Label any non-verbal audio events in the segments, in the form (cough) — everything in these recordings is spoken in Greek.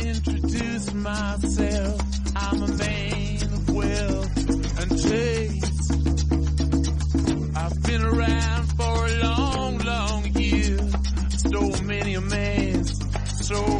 introduce myself. I'm a man of wealth and taste. I've been around for a long, long year. Stole many a man's soul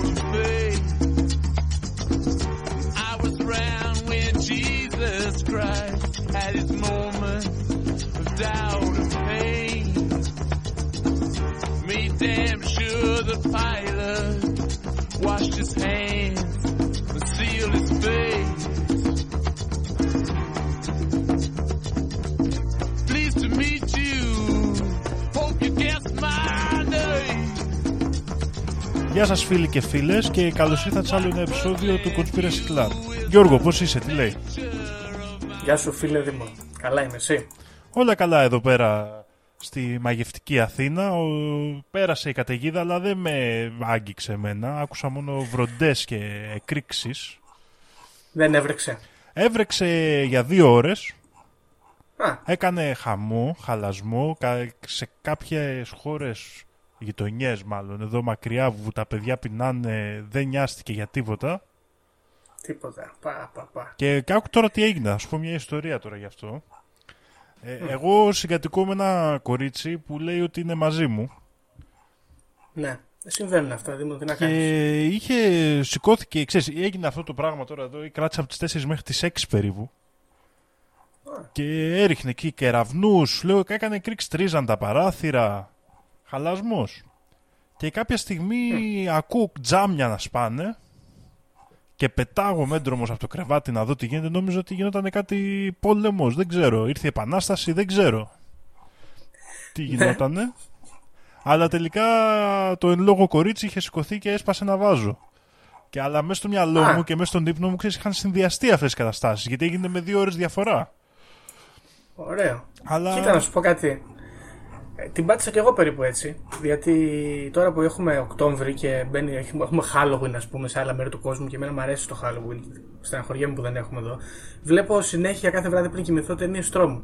Γεια σας φίλοι και φίλες και καλώς ήρθατε σε άλλο ένα επεισόδιο του Conspiracy Club. Γιώργο, πώς είσαι, τι λέει; Γεια σου φίλε Δήμο. Καλά είμαι εσύ; Όλα καλά εδώ πέρα στη μαγευτική Αθήνα. Ο... Πέρασε η καταιγίδα αλλά δεν με άγγιξε εμένα. Άκουσα μόνο βροντές και εκρήξεις. Δεν έβρεξε. Έβρεξε για δύο ώρες. Α, Έκανε χαμό, χαλασμό κα- σε κάποιες χώρες γειτονιές μάλλον εδώ μακριά που τα παιδιά πεινάνε δεν νοιάστηκε για τίποτα τίποτα. Πα, πα, πα. και άκου τώρα τι έγινε, θα σου πω μια ιστορία τώρα γι' αυτό ε, εγώ συγκατοικώ με ένα κορίτσι που λέει ότι είναι μαζί μου Ναι, δεν συμβαίνουν αυτά, Δήμο, τι να κάνεις. και είχε, σηκώθηκε, ξέρεις, έγινε αυτό το πράγμα τώρα εδώ, κράτησε από τις 4 μέχρι τις 6 περίπου. Και έριχνε εκεί κεραυνούς, λέω, έκανε κρίξ τρίζαν τα παράθυρα, χαλασμός. Και κάποια στιγμή ακούω τζάμια να σπάνε και πετάγω έντρομος από το κρεβάτι να δω τι γίνεται. Νόμιζα ότι γινόταν κάτι πόλεμος, δεν ξέρω. Ήρθε η επανάσταση, δεν ξέρω. Τι γινότανε. Αλλά τελικά το εν λόγω κορίτσι είχε σηκωθεί και έσπασε ένα βάζο. Και αλλά μέσα στο μυαλό Α. μου και μέσα στον ύπνο μου ξέρεις, είχαν συνδυαστεί αυτές τι καταστάσεις. Γιατί έγινε με δύο ώρες διαφορά. Ωραίο. Αλλά. Κοίτα να σου πω κάτι. Ε, την πάτησα κι εγώ περίπου έτσι. Γιατί τώρα που έχουμε Οκτώβρη και μπαίνει, έχουμε έχουμε Halloween, ας πούμε, σε άλλα μέρη του κόσμου και εμένα μου αρέσει το Halloween, στεναχωριέμαι που δεν έχουμε εδώ. Βλέπω συνέχεια κάθε βράδυ πριν κοιμηθώ ταινίες τρόμου.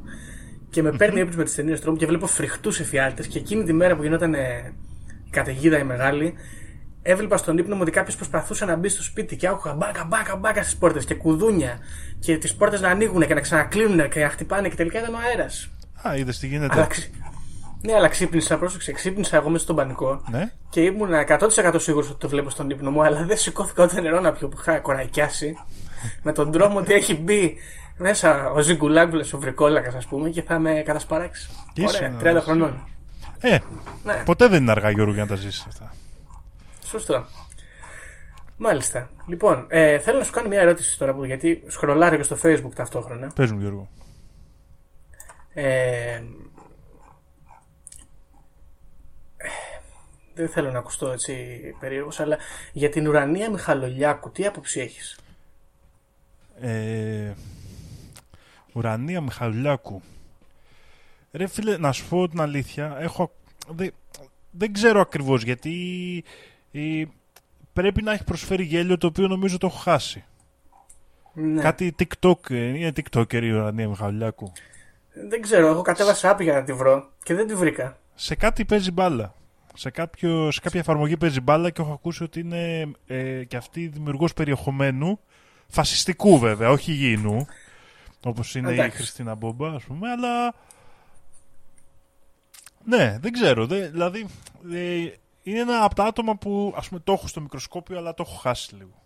Και με παίρνει έπειτα με τις ταινίες τρόμου και βλέπω φρικτούς εφιάλτες. Και εκείνη τη μέρα που γινόταν ε, η καταιγίδα η μεγάλη, έβλεπα στον ύπνο μου ότι κάποιος προσπαθούσε να μπει στο σπίτι και άκουγα μπάκα μπάκα μπάκα στις πόρτες και κουδούνια. Και τις πόρτες να ανοίγουν και να ξανακλίνουν και να χτυπάνε και τελικά ήταν ο αέρας. Α, είδες τι γίνεται. Αλλά, ξυ- ναι, αλλά ξύπνησα, πρόσεξε, ξύπνησα εγώ μέσα στον πανικό Ναι. και ήμουν 100% σίγουρος ότι το βλέπω στον ύπνο μου, αλλά δεν σηκώθηκα ούτε νερό να πιω που είχα κοραϊκιάσει. με τον τρόμο ότι έχει μπει μέσα ο Ζιγκουλάγκουλας, ο Βρικόλακας, ας πούμε, και θα με κατασπαράξει. Τι είσαι, Ωραία, ναι. 30 χρονών. Ε, Ναι, ποτέ δεν είναι αργά, Γιώργο, για να τα ζήσεις αυτά. σωστό. Μάλιστα. Λοιπόν, ε, θέλω να σου κάνω μια ερώτηση τώρα που γιατί σχολάρω και στο Facebook ταυτόχρονα. Πες μου, Γιώργο. Ε, δεν θέλω να ακουστώ έτσι περίεργος, αλλά για την ουρανία Μιχαλολιάκου, τι άποψη έχεις; Ε, Ουρανία Μιχαλουλιάκου. Ρε φίλε, να σου πω την αλήθεια, έχω... Δεν, δεν ξέρω ακριβώς γιατί ε, πρέπει να έχει προσφέρει γέλιο το οποίο νομίζω το έχω χάσει. Ναι. Κάτι TikTok, ε, είναι TikToker η Ουρανία Μιχαλουλιάκου. Δεν ξέρω, εγώ κατέβασα app για να τη βρω και δεν τη βρήκα. Σε κάτι παίζει μπάλα. Σε, κάποιο, σε κάποια εφαρμογή παίζει μπάλα και έχω ακούσει ότι είναι ε, και αυτή δημιουργός περιεχομένου φασιστικού βέβαια, όχι υγιεινού. Όπως είναι η Εντάξει. Χριστίνα Μπόμπα, ας πούμε, αλλά... Ναι, δεν ξέρω. δε- δηλαδή, ε, είναι ένα από τα άτομα που, ας πούμε, το έχω στο μικροσκόπιο, αλλά το έχω χάσει λίγο.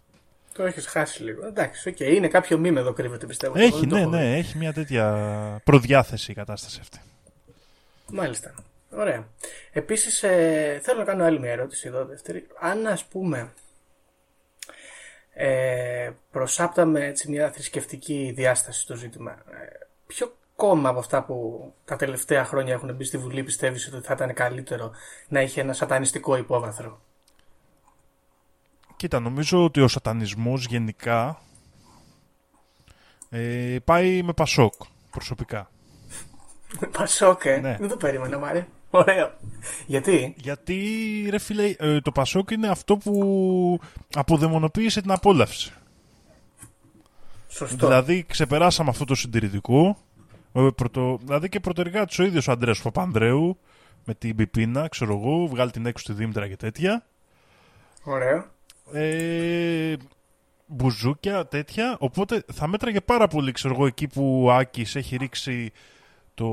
Το έχεις χάσει λίγο. Εντάξει, οκ, είναι κάποιο μήνυμα εδώ κρύβεται πιστεύω. Εγώ Έχει, δεν το ναι, έχω δει. ναι, έχει μια τέτοια προδιάθεση η κατάσταση αυτή. Μάλιστα. Ωραία. Επίσης ε, θέλω να κάνω άλλη μια ερώτηση εδώ δεύτερη. Αν ας πούμε ε, προσάπταμε έτσι μια θρησκευτική διάσταση στο ζήτημα, ε, ποιο κόμμα από αυτά που τα τελευταία χρόνια έχουν μπει στη Βουλή πιστεύεις ότι θα ήταν καλύτερο να είχε ένα σατανιστικό υπόβαθρο; Κοίτα, νομίζω ότι ο σατανισμός γενικά ε, πάει με Πασόκ προσωπικά. (laughs) Πασόκ, ε. Ναι. Δεν το περίμενα, Μάρε. Ωραίο. Γιατί; Γιατί, ρε φίλε, ε, το Πασόκ είναι αυτό που αποδαιμονοποίησε την απόλαυση. Σωστό. Δηλαδή, ξεπεράσαμε αυτό το συντηρητικό. Ε, πρωτο, δηλαδή και πρωτεργάτης ο ίδιος ο Αντρέας Παπανδρέου με την Πιπίνα, ξέρω εγώ, βγάλει την έξω στη Δήμητρα και τέτοια. Ωραίο. ε, μπουζούκια, τέτοια. Οπότε θα μέτραγε πάρα πολύ, ξέρω εγώ, εκεί που ο Άκης έχει ρίξει το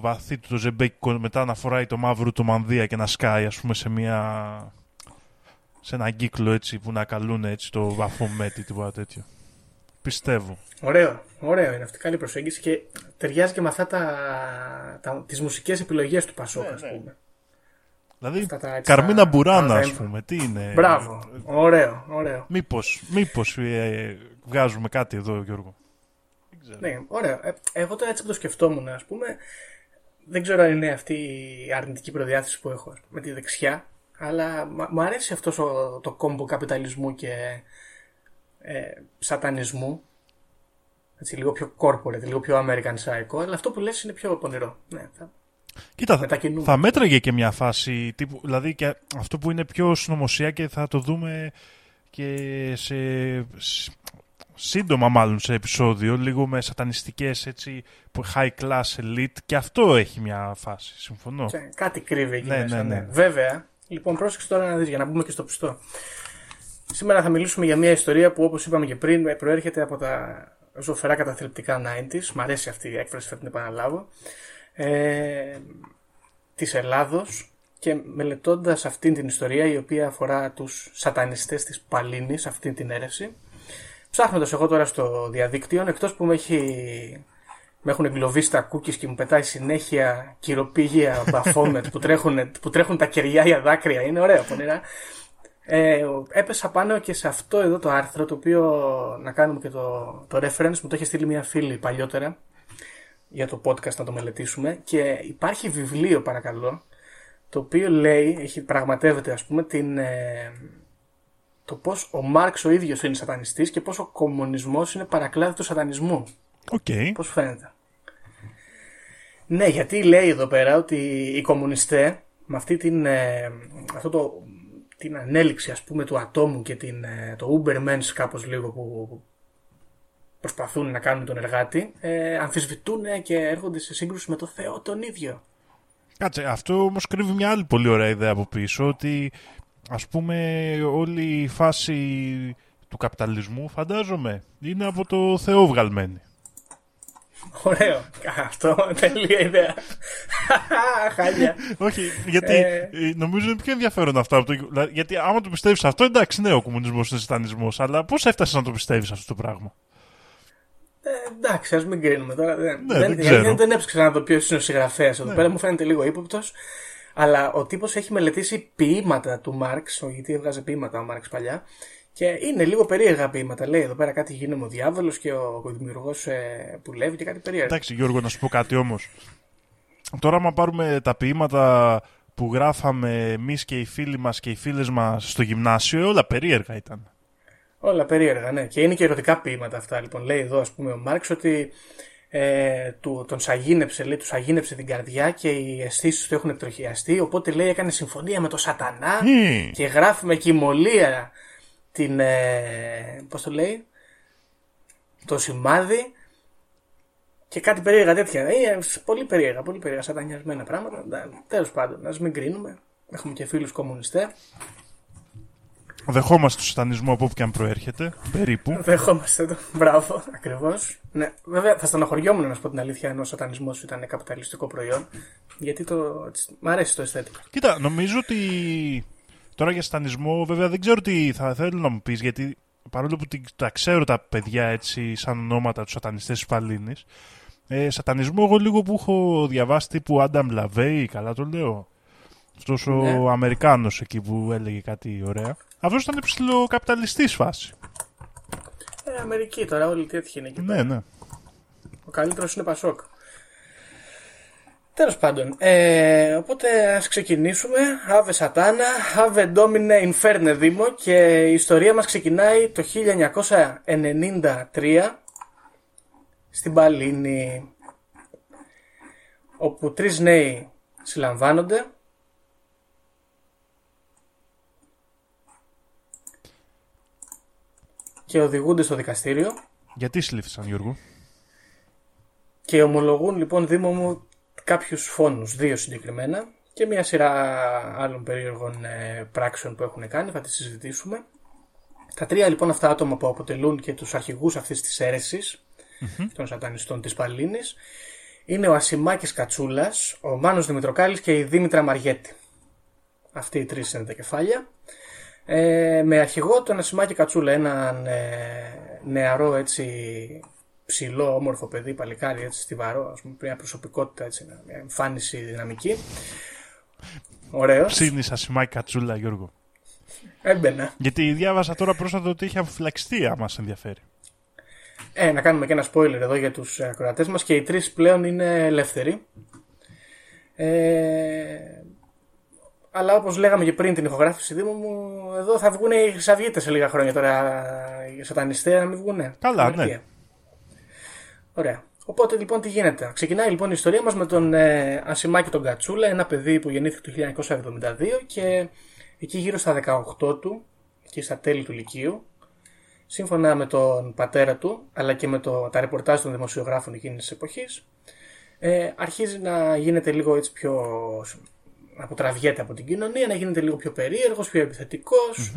βαθύ του το ζεμπέκικο μετά να φοράει το μαύρο του μανδύα και να σκάει, ας πούμε, σε μια... σε ένα κύκλο έτσι που να καλούν έτσι το βαθμό μέτη, τίποτα τέτοιο. Πιστεύω. Ωραίο, ωραίο είναι αυτή. Καλή προσέγγιση και ταιριάζει και με αυτά τα, τα, τις μουσικές επιλογές του Πασόκ, Ναι, ας ναι. πούμε. Δηλαδή, Αυτά τα έτσι, Καρμίνα τα- Μπουράνα, τα- ας πούμε. Τι είναι; Μπράβο, ωραίο, ωραίο. Μήπως, μήπως ε, βγάζουμε κάτι εδώ, Γιώργο. Δεν ξέρω. Ναι, ωραίο. Ε, εγώ τώρα έτσι που το σκεφτόμουν, ας πούμε, δεν ξέρω αν είναι αυτή η αρνητική προδιάθεση που έχω με τη δεξιά, αλλά μ' μου αρέσει αυτός ο, το κόμπο καπιταλισμού και ε, σατανισμού. Έτσι, λίγο πιο corporate, λίγο πιο American Psycho, αλλά αυτό που λες είναι πιο πονηρό. Ναι, θα... Κοίτα, θα, Μετακινούμε. θα μέτραγε και μια φάση, τύπου, δηλαδή και αυτό που είναι πιο συνωμοσία και θα το δούμε και σε, σ- σύντομα μάλλον σε επεισόδιο, λίγο με σατανιστικές έτσι, που high class elite και αυτό έχει μια φάση, συμφωνώ. Και Κάτι κρύβει εκεί Ναι, μέσα. ναι, Ναι, ναι. Βέβαια, λοιπόν, πρόσεξε τώρα να δεις για να μπούμε και στο πιστό. Σήμερα θα μιλήσουμε για μια ιστορία που, όπως είπαμε και πριν, προέρχεται από τα ζωφερά καταθλιπτικά 90s. Μ' αρέσει αυτή η έκφραση, θα την επαναλάβω. Ε, της Ελλάδος και μελετώντας αυτήν την ιστορία η οποία αφορά τους σατανιστές της Παλίνης, αυτή την αίρεση, ψάχνοντας εγώ τώρα στο διαδίκτυο, εκτός που με έχει με έχουν εγκλωβίσει τα cookies και μου πετάει συνέχεια κυροπήγια μπαφόμετ που τρέχουν, που τρέχουν τα κεριά για δάκρυα. Είναι ωραίο πονηρά. Ε, έπεσα πάνω και σε αυτό εδώ το άρθρο το οποίο να κάνουμε και το, το reference μου το είχε στείλει μια φίλη παλιότερα για το podcast να το μελετήσουμε και υπάρχει βιβλίο παρακαλώ το οποίο λέει, έχει, πραγματεύεται ας πούμε την, ε, το πως ο Μάρξ ο ίδιος είναι σατανιστής και πως ο κομμουνισμός είναι παρακλάδι του σατανισμού. Οκ. Πώς φαίνεται. Ναι, γιατί λέει εδώ πέρα ότι οι κομμουνιστές με αυτή την, ε, αυτό το, την ανέλυξη ας πούμε του ατόμου και την, ε, το Ubermensch κάπως λίγο που προσπαθούν να κάνουν τον εργάτη ε, αμφισβητούν και έρχονται σε σύγκρουση με το Θεό τον ίδιο. Κάτσε, αυτό όμως κρύβει μια άλλη πολύ ωραία ιδέα από πίσω, ότι ας πούμε όλη η φάση του καπιταλισμού, φαντάζομαι, είναι από το Θεό βγαλμένη. Ωραίο. Αυτό, τέλεια ιδέα. (laughs) Χάλια. Όχι, γιατί Ε. ε, νομίζω είναι πιο ενδιαφέρον αυτό. Από το, δηλαδή, γιατί άμα το πιστεύεις αυτό, εντάξει, ναι, ο κομμουνισμός είναι σατανισμός. Αλλά πώς έφτασες να το πιστεύεις αυτό το πράγμα; Ε, εντάξει, ας μην κρίνουμε τώρα. Δεν, Ναι, δεν, δεν δεν, ξέρω. δεν, δεν έψαξα να δω ποιο είναι ο συγγραφέας εδώ πέρα. Μου φαίνεται λίγο ύποπτος. Αλλά ο τύπος έχει μελετήσει ποίηματα του Μάρξ, γιατί έβγαζε ποίηματα ο Μάρξ παλιά. Και είναι λίγο περίεργα ποίηματα. Λέει εδώ πέρα κάτι γίνεται ο διάβολος και ο δημιουργός ε, που λέει και κάτι περίεργο. Εντάξει, Γιώργο, να σου πω κάτι όμως. Τώρα, άμα πάρουμε τα ποίηματα που γράφαμε εμείς και οι φίλοι μας και οι φίλες μας στο γυμνάσιο, όλα περίεργα ήταν. Όλα περίεργα, ναι. Και είναι και ερωτικά ποίηματα αυτά. Λοιπόν, λέει εδώ, ας πούμε, ο Μάρξ ότι ε, του, τον σαγίνεψε, λέει, του σαγίνεψε την καρδιά και οι αισθήσεις του έχουν εκτροχιαστεί. Οπότε λέει, έκανε συμφωνία με τον Σατανά Μμμ. και γράφει με κοιμωλία την. Ε, Πώς το λέει, το σημάδι και κάτι περίεργα τέτοια. Ε, πολύ περίεργα, πολύ περίεργα, σατανιασμένα πράγματα. Τέλος πάντων, ας μην κρίνουμε. Έχουμε και φίλους κομμουνιστές. Δεχόμαστε το σατανισμό από όπου και αν προέρχεται, περίπου. Δεχόμαστε το. Μπράβο, ακριβώς. Ναι, βέβαια θα στεναχωριόμουν να σου πω την αλήθεια αν ο σατανισμός ήταν καπιταλιστικό προϊόν. Γιατί το. έτσι, Μ' αρέσει το αισθέτικο. Κοίτα, νομίζω ότι τώρα για σατανισμό, βέβαια δεν ξέρω τι θα θέλω να μου πεις, γιατί παρόλο που την- τα ξέρω τα παιδιά έτσι σαν ονόματα τους σατανιστές της Παλίνης, ε, σατανισμό εγώ λίγο που έχω διαβάσει τύπου Άνταμ Λαβέη, καλά το λέω. Αυτός ο Ναι. Αμερικάνος εκεί που έλεγε κάτι ωραία. Αυτός ήταν ψηλοκαπιταλιστής φάση. Ε, Αμερική τώρα, όλοι τι έτυχε είναι εκεί. Ναι, ναι. Ο καλύτερος είναι Πασόκ. Τέλος πάντων, ε, οπότε ας ξεκινήσουμε. Ave Satana, Ave Domine Inferne Dimo και η ιστορία μας ξεκινάει το 1993 στην Παλίνη όπου τρεις νέοι συλλαμβάνονται και οδηγούνται στο δικαστήριο Γιατί συλλήφθησαν Γιώργο; και ομολογούν λοιπόν Δήμο μου κάποιους φόνους, δύο συγκεκριμένα και μια σειρά άλλων περίεργων ε, πράξεων που έχουν κάνει, θα τις συζητήσουμε. Τα τρία λοιπόν αυτά άτομα που αποτελούν και τους αρχηγούς αυτής της αιρεσης των σατανιστών της Παλίνης, είναι ο Ασημάκης Κατσούλας, ο Μάνος Δημητροκάλης και η Δήμητρα Μαριέτη. Αυτοί οι τρεις είναι τα κεφάλια. Ε, με αρχηγό τον Ασημάκη Κατσούλα, έναν ε, νεαρό έτσι ψηλό, όμορφο παιδί, παλικάρι, έτσι στιβαρό, ας πούμε, μια προσωπικότητα, έτσι, μια εμφάνιση δυναμική. Ωραίος. Ψήνει Ασημάκη Κατσούλα, Γιώργο. Έμπαινα. Γιατί διάβασα τώρα πρόσφατα ότι είχε αμφυλαξιστεί, άμα σε ενδιαφέρει. Ε, να κάνουμε και ένα spoiler εδώ για τους ακροατές μας και οι τρεις πλέον είναι ελεύθεροι. Ε, αλλά όπως λέγαμε και πριν την ηχογράφηση Δήμου μου, εδώ θα βγουν οι χρυσαυγίτες σε λίγα χρόνια τώρα οι σατανιστές να μην βγουνε. Καλά, Στην ναι. αρχαία. Ωραία. Οπότε λοιπόν τι γίνεται. Ξεκινάει λοιπόν η ιστορία μας με τον ε, Ασημάκη τον Κατσούλα, ένα παιδί που γεννήθηκε το 1972 και εκεί γύρω στα 18 του, εκεί στα τέλη του Λυκείου, σύμφωνα με τον πατέρα του, αλλά και με το, τα ρεπορτάζ των δημοσιογράφων εκείνης της εποχής, ε, αρχίζει να γίνεται λίγο έτσι πιο... να αποτραβιέται από την κοινωνία, να γίνεται λίγο πιο περίεργος, πιο επιθετικος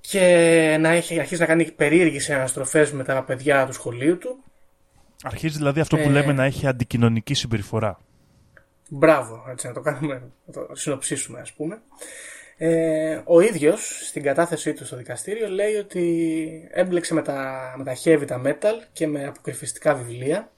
και να έχει, αρχίζει να κάνει περίεργες αναστροφές με τα παιδιά του σχολείου του. Αρχίζει δηλαδή αυτό που Ε. λέμε να έχει αντικοινωνική συμπεριφορά. Μπράβο, έτσι να το κάνουμε, να το συνοψίσουμε ας πούμε. Ε, ο ίδιος στην κατάθεσή του στο δικαστήριο λέει ότι έμπλεξε με τα, με τα heavy τα metal και με αποκρυφιστικά βιβλία.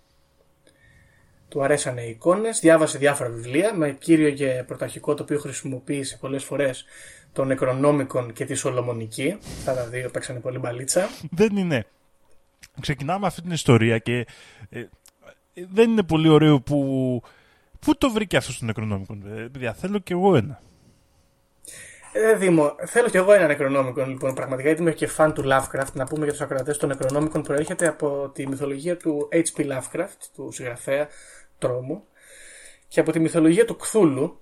Του αρέσανε οι εικόνες, διάβασε διάφορα βιβλία με κύριο και πρωταρχικό το οποίο χρησιμοποίησε πολλές φορές τον Necronomicon και τη Σολομονική. Αυτά τα δύο παίξανε πολύ μπαλίτσα. Δεν είναι. Ξεκινάμε αυτή την ιστορία και ε, ε, δεν είναι πολύ ωραίο που. Πού το βρήκε αυτό στο Necronomicon, ε, παιδιά, θέλω κι εγώ ένα. Ε, Δήμο, θέλω κι εγώ ένα Necronomicon λοιπόν. Πραγματικά γιατί είμαι και fan του Lovecraft. Να πούμε για τους ακροατές, το Necronomicon προέρχεται από τη μυθολογία του H.P. Lovecraft, του συγγραφέα τρόμου, και από τη μυθολογία του Κθούλου.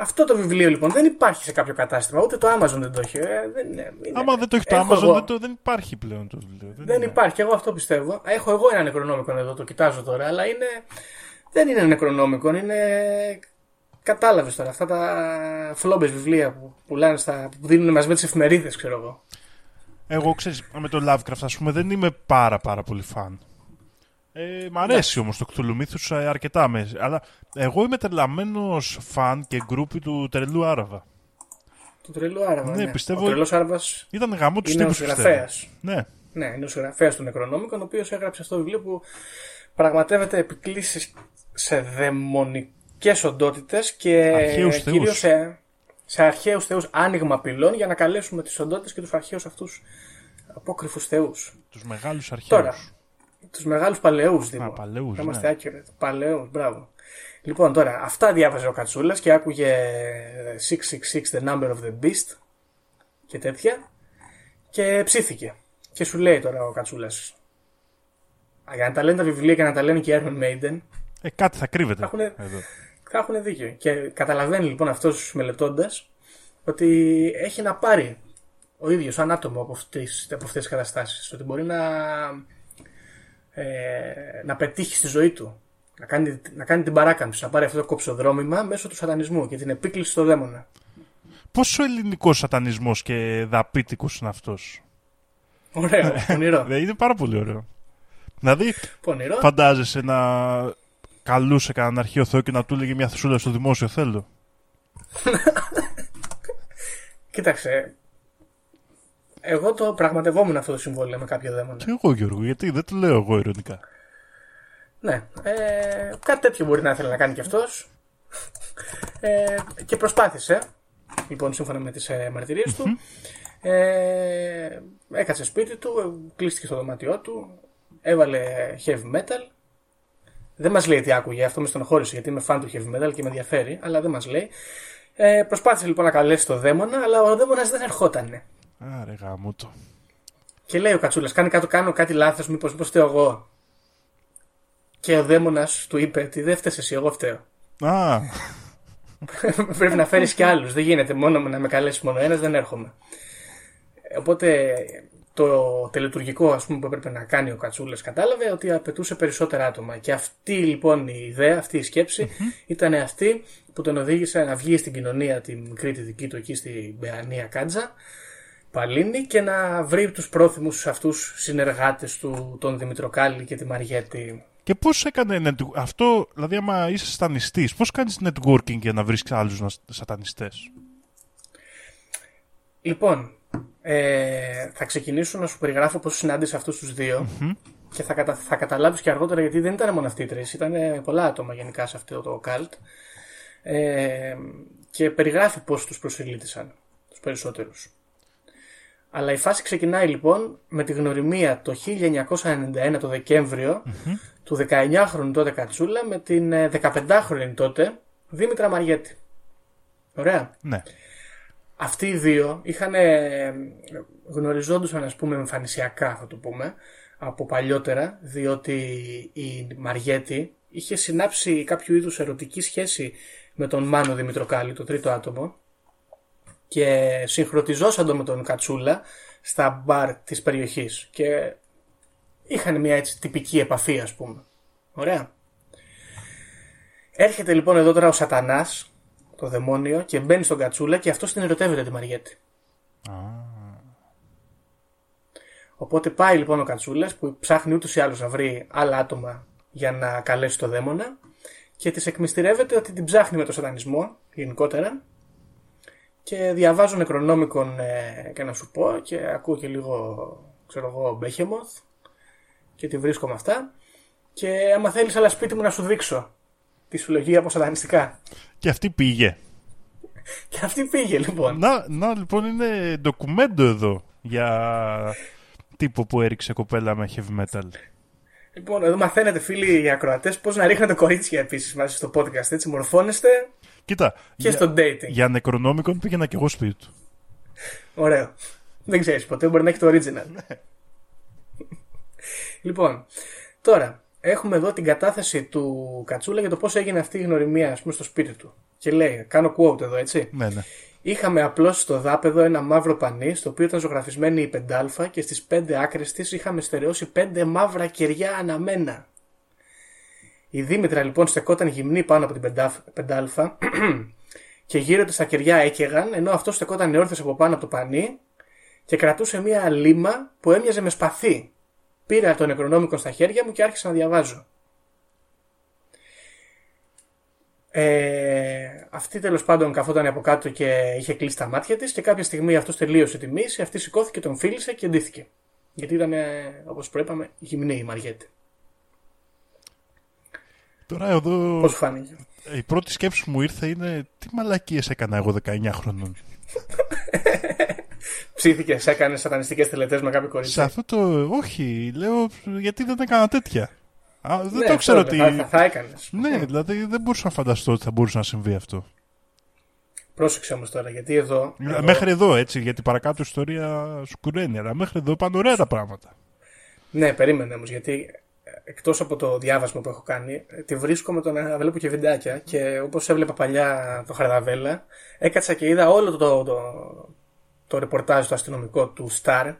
Αυτό το βιβλίο λοιπόν δεν υπάρχει σε κάποιο κατάστημα, ούτε το Amazon δεν το έχει. Ε, δεν, είναι, είναι- Άμα δεν το έχει το Έχω Amazon, εγώ. δεν, το, δεν υπάρχει πλέον το βιβλίο. Δεν είναι. υπάρχει, εγώ αυτό πιστεύω. Έχω εγώ ένα Necronomicon εδώ, το κοιτάζω τώρα, αλλά είναι. Δεν είναι Necronomicon, είναι. Κατάλαβες τώρα, αυτά τα φλόμπες βιβλία που πουλάνε στα. που δίνουν μαζί με τις εφημερίδες, ξέρω εγώ. Εγώ ξέρεις, με το Lovecraft, ας πούμε, δεν είμαι πάρα πάρα πολύ φαν. Ε, μ' αρέσει όμως το Cthulhu Mythos ε, αρκετά με, αλλά εγώ είμαι τρελαμένος φαν και γκρούπι του Τρελού Άραβα. Του τρελού Άραβα. Ναι, Ναι, πιστεύω- Ο τρελός Άραβας Ήταν γαμώ τους είναι ο τύπου συγγραφέας. Ναι, Ναι, είναι ο συγγραφέας του Necronomicon, ο οποίος έγραψε αυτό το βιβλίο που πραγματεύεται επικλήσεις σε δαιμονικές οντότητες και Αρχαίους θεούς. κυρίως σε, σε αρχαίους θεούς άνοιγμα πυλών για να καλέσουμε τις οντότητες και τους αρχαίους αυτούς απόκρυφου θεούς. τους μεγάλους αρχαίους. Τώρα, τους μεγάλους παλαιούς Δήμο. παλαιούς, Να είμαστε ναι. άκυροι. Παλαιούς, μπράβο. Λοιπόν, τώρα, αυτά διάβαζε ο Κατσούλας και άκουγε 666 The Number of the Beast και τέτοια. Και ψήθηκε. Και σου λέει τώρα ο Κατσούλας. Για να τα λένε τα βιβλία και να τα λένε και οι Iron Maiden, Ε, κάτι θα κρύβεται Έχουνε- εδώ. θα έχουν δίκιο. Και καταλαβαίνει λοιπόν αυτός μελετώντας ότι έχει να πάρει ο ίδιος σαν άτομο από, αυτές, από αυτές τις καταστάσεις. Ότι μπορεί να, ε, να πετύχει στη ζωή του. Να κάνει, να κάνει την παράκαμψη, να πάρει αυτό το κοψοδρόμημα μέσω του σατανισμού και την επίκληση στο δαίμονα. Πόσο ελληνικός σατανισμός και δαπίτικος είναι αυτός; Ωραίο, πονηρό. Δεν είναι πάρα πολύ ωραίο. Δηλαδή, πονηρό. φαντάζεσαι να καλούσε κανέναν αρχαίο θεό και να του έλεγε μια θυσούλα στο δημόσιο θέλω. (laughs) Κοίταξε. Εγώ το πραγματευόμουν αυτό το συμβόλαιο με κάποιο δαίμονα. Και εγώ Γιώργο, γιατί δεν το λέω εγώ ειρωνικά. Ναι. Ε, κάτι τέτοιο μπορεί να ήθελε να κάνει κι αυτός. Ε, και προσπάθησε, λοιπόν, σύμφωνα με τις ε, μαρτυρίες του. Ε, έκατσε σπίτι του, ε, κλείστηκε στο δωμάτιό του, έβαλε heavy metal. Δεν μας λέει τι άκουγε, αυτό με στενοχώρησε γιατί είμαι fan του heavy metal και με ενδιαφέρει, αλλά δεν μας λέει. Ε, προσπάθησε λοιπόν να καλέσει το δαίμονα, αλλά ο δαίμονας δεν ερχότανε. Άρε γάμο το. Και λέει ο Κατσούλας, κάνει κάτι, κάνω κάτι λάθος, μήπως μήπως φταίω εγώ. Και ο δαίμονας του είπε ότι δεν φταίεις εσύ, εγώ φταίω. Α, (laughs) Πρέπει να φέρεις και άλλους. Δεν γίνεται μόνο να με καλέσεις μόνο ένας, δεν έρχομαι. Οπότε το τελετουργικό ας πούμε, που έπρεπε να κάνει ο Κατσούλας κατάλαβε ότι απαιτούσε περισσότερα άτομα. Και αυτή λοιπόν η ιδέα, αυτή η σκεψη ήταν αυτή που τον οδήγησε να βγει στην κοινωνία τη μικρή τη δική του εκεί στην Παιανία Κάντζα Παλίνη και να βρει τους πρόθυμους αυτούς συνεργάτες του, τον Δημητροκάλη και τη Μαριέτη. Και πώς έκανε network- αυτό, δηλαδή, άμα είσαι σατανιστής, πώς κάνεις networking για να βρεις άλλους σατανιστές; Λοιπόν, ε, θα ξεκινήσω να σου περιγράφω πώς συνάντησα αυτούς τους δυο και θα, κατα, θα καταλάβεις και αργότερα γιατί δεν ήταν μόνο αυτοί οι τρεις, ήταν πολλά άτομα γενικά σε αυτό το καλτ ε, και περιγράφει πώς τους προσελήτησαν τους περισσότερους. Αλλά η φάση ξεκινάει λοιπόν με τη γνωριμία το 1991 το δεκεμβριο του 19χρονου τότε Κατσούλα με την ε, 15χρονη τότε Δήμητρα Μαριέτη. Ωραία. Ναι. Αυτοί οι δύο είχαν ε, γνωριζόντουσαν ας πούμε εμφανισιακά θα το πούμε από παλιότερα διότι η Μαριέτη είχε συνάψει κάποιο είδους ερωτική σχέση με τον Μάνο Δημητροκάλη, το τρίτο άτομο και συγχρονιζόσαν το με τον Κατσούλα στα μπαρ της περιοχής και είχαν μια έτσι τυπική επαφή ας πούμε. Ωραία. Έρχεται λοιπόν εδώ τώρα ο σατανάς, το δαιμόνιο και μπαίνει στον Κατσούλα και αυτό την ερωτεύεται τη Μαριέτη. Οπότε πάει λοιπόν ο Κατσούλας που ψάχνει ούτως ή άλλως να βρει άλλα άτομα για να καλέσει το δαίμονα και της εκμυστηρεύεται ότι την ψάχνει με το σατανισμό γενικότερα και διαβάζω νεκρονόμικον ε, και να σου πω και ακούω και λίγο ξέρω εγώ Μπέχεμοθ και τη βρίσκω με αυτά και άμα θέλεις άλλα σπίτι μου να σου δείξω τη συλλογή από σατανιστικά. Και αυτή πήγε. (laughs) Και αυτή πήγε λοιπόν. Να, να λοιπόν είναι ντοκουμέντο εδώ για τύπο που έριξε κοπέλα με heavy metal. Λοιπόν, εδώ μαθαίνετε φίλοι οι ακροατές πώς να ρίχνετε κορίτσια επίσης μαζί στο podcast, έτσι μορφώνεστε Κοίτα, και για, στο dating. για νεκρονόμικον πήγαινα και εγώ σπίτι του. Ωραίο. Δεν ξέρεις ποτέ, μπορεί να έχει το original. (laughs) λοιπόν, τώρα έχουμε εδώ την κατάθεση του Κατσούλα για το πώς έγινε αυτή η γνωριμία ας πούμε, στο σπίτι του. Και λέει, κάνω quote εδώ, έτσι. Ναι, ναι. Είχαμε απλώσει στο δάπεδο ένα μαύρο πανί, στο οποίο ήταν ζωγραφισμένη η πεντάλφα και στις πέντε άκρες της είχαμε στερεώσει πέντε μαύρα κεριά αναμένα. Η Δήμητρα λοιπόν στεκόταν γυμνή πάνω από την πεντάφ- πεντάλφα (clears throat) και γύρω της τα κεριά έκαιγαν, ενώ αυτός στεκόταν όρθιος από πάνω από το πανί και κρατούσε μία λίμα που έμοιαζε με σπαθί. Πήρα το νεκρονόμικο στα χέρια μου και άρχισα να διαβάζω. Ε, αυτή τέλος πάντων καθόταν από κάτω και είχε κλείσει τα μάτια της και κάποια στιγμή αυτός τελείωσε τη μίση. Αυτή σηκώθηκε, τον φίλησε και ντύθηκε. Γιατί ήταν, όπως προείπαμε, γυμνή η Μαριέτη. Τώρα εδώ Πώς σου φάνηκε; η πρώτη σκέψη που μου ήρθε είναι τι μαλακίες έκανα εγώ 19 χρονών. (laughs) Ψήθηκες, έκανες σατανιστικές τελετές με κάποιο κορίτσι; Σε αυτό το όχι, λέω γιατί δεν έκανα τέτοια. Α, δεν Ναι, το αυτό ξέρω είναι, ότι... Θα, θα, θα έκανες. Ναι, δηλαδή δεν μπορούσα να φανταστώ ότι θα μπορούσε να συμβεί αυτό. Πρόσεξε όμως τώρα, γιατί εδώ. εδώ- Μέχρι εδώ έτσι, γιατί παρακάτω η ιστορία σκουραίνει, αλλά μέχρι εδώ πάνε ωραία τα πράγματα. Ναι, περίμενε όμως, γιατί εκτός από το διάβασμα που έχω κάνει, ε, τη βρίσκω με το να βλέπω και βιντεάκια και όπως έβλεπα παλιά το Χαρδαβέλα, έκατσα και είδα όλο το, το, το, το ρεπορτάζ το αστυνομικό του Star,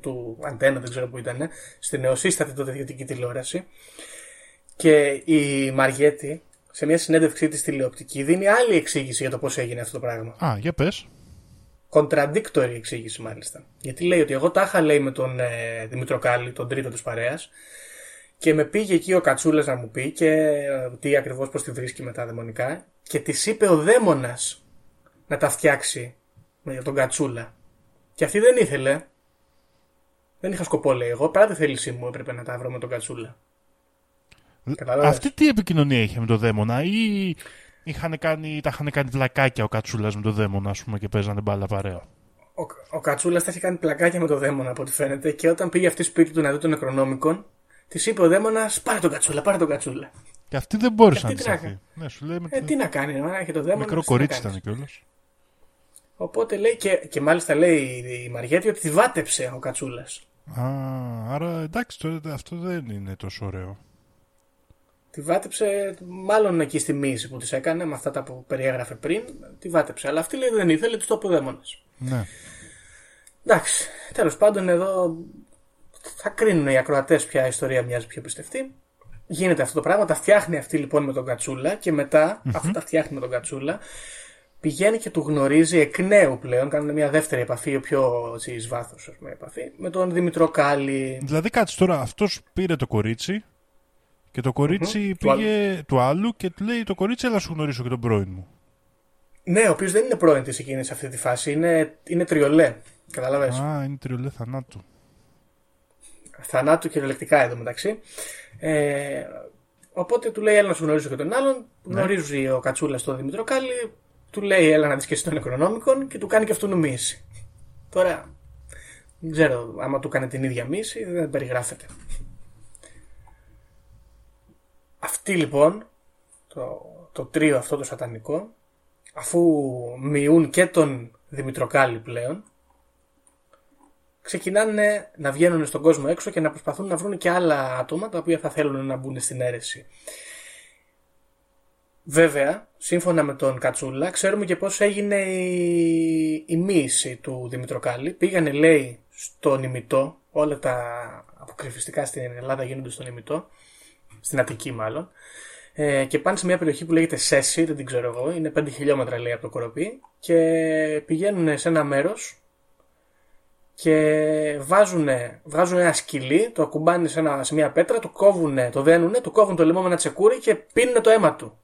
του Αντένα, δεν ξέρω που ήταν, στην νεοσύστατη τότε ιδιωτική τηλεόραση. Και η Μαριέτη, σε μια συνέντευξή της τηλεοπτική, δίνει άλλη εξήγηση για το πώς έγινε αυτό το πράγμα. Α, για πες. Contradictory εξήγηση μάλιστα. Γιατί λέει ότι εγώ τάχα λέει με τον ε, Δημητροκάλη, τον τρίτο της παρέας, και με πήγε εκεί ο Κατσούλας να μου πει και ε, τι ακριβώς πώς τη βρίσκει μετά δαιμονικά, και της είπε ο δαίμονας να τα φτιάξει με τον Κατσούλα. Και αυτή δεν ήθελε. Δεν είχα σκοπό, λέει εγώ. Παρά τη θέλησή μου έπρεπε να τα βρω με τον Κατσούλα. Καταλάβες. Αυτή τι επικοινωνία είχε με το δαίμονα ή είχαν κάνει, τα είχαν κάνει πλακάκια ο Κατσούλας με το δαίμονα ας πούμε και παίζανε μπάλα παρέα. Ο, ο Κατσούλας τα είχε κάνει πλακάκια με τον δαίμονα από ό,τι φαίνεται και όταν πήγε αυτή σπίτι του να δει τον νεκρονόμικον, της είπε ο δαίμονας: Πάρε τον Κατσούλα, πάρε τον Κατσούλα. Και αυτή δεν μπόρεσε Και να αυτή τη τι να αφήσει. Ναι, σου λέει Ε, τι να κάνει, να έχει το δαίμονα. μικρό τι να κορίτσι κάνεις. ήταν κιόλας. Οπότε λέει και, και μάλιστα λέει η, η Μαριέτη ότι τη βάτεψε ο Κατσούλας. Α, άρα εντάξει τώρα αυτό δεν είναι τόσο ωραίο. Τη βάτεψε, μάλλον εκεί στη μίση που της έκανε, με αυτά τα που περιέγραφε πριν, τη βάτεψε. Αλλά αυτή λέει δεν ήθελε, της το είπε ο δαίμονας. Ναι. Εντάξει, τέλος πάντων εδώ θα κρίνουν οι ακροατές ποια η ιστορία μοιάζει πιο πιστευτή. Γίνεται αυτό το πράγμα, τα φτιάχνει αυτή λοιπόν με τον Κατσούλα και μετά, αφού τα φτιάχνει με τον Κατσούλα, πηγαίνει και του γνωρίζει εκ νέου πλέον, κάνουν μια δεύτερη επαφή, πιο έτσι, εις βάθος ας πούμε, επαφή, με τον Δημητροκάλη. Δηλαδή κάτσε τώρα, αυτός πήρε το κορίτσι και το κοριτσι Του πήγε του άλλου. και του λέει το κορίτσι έλα σου γνωρίσω και τον πρώην μου. Ναι, ο οποίος δεν είναι πρώην της εκείνης σε αυτή τη φάση, είναι, είναι τριολέ. Καταλαβες. Α, είναι τριολέ θανάτου. Θανάτου κυριολεκτικά εδώ μεταξύ. Ε, οπότε του λέει έλα να σου γνωρίσω και τον άλλον. Γνωρίζει ο Κατσούλας τον Δημητροκάλη, του λέει έλα να δεις και εσύ τον Νεκρονόμικον και του κάνει και αυτόν μίση. Τώρα, δεν ξέρω άμα του κάνει την ίδια μίση, δεν περιγράφεται. Αυτή λοιπόν, το, το τρίο αυτό το σατανικό, αφού μειούν και τον Δημητροκάλη πλέον, ξεκινάνε να βγαίνουν στον κόσμο έξω και να προσπαθούν να βρουν και άλλα άτομα τα οποία θα θέλουν να μπουν στην αίρεση. Βέβαια, σύμφωνα με τον Κατσούλα, ξέρουμε και πώς έγινε η, η μοίηση του Δημητροκάλη. Πήγανε, λέει, στον ημιτό, όλα τα αποκρυφιστικά στην Ελλάδα γίνονται στον ημιτό, στην Αττική μάλλον, ε, και πάνε σε μια περιοχή που λέγεται Σέση, δεν την ξέρω εγώ, είναι 5 χιλιόμετρα λέει από το Κοροπή, και πηγαίνουν σε ένα μέρος και βάζουν, βγάζουν ένα σκυλί, το ακουμπάνε σε, ένα, σε μια πέτρα, το κόβουν, το δένουνε, του κόβουν το λαιμό με ένα τσεκούρι και πίνουν το αίμα του.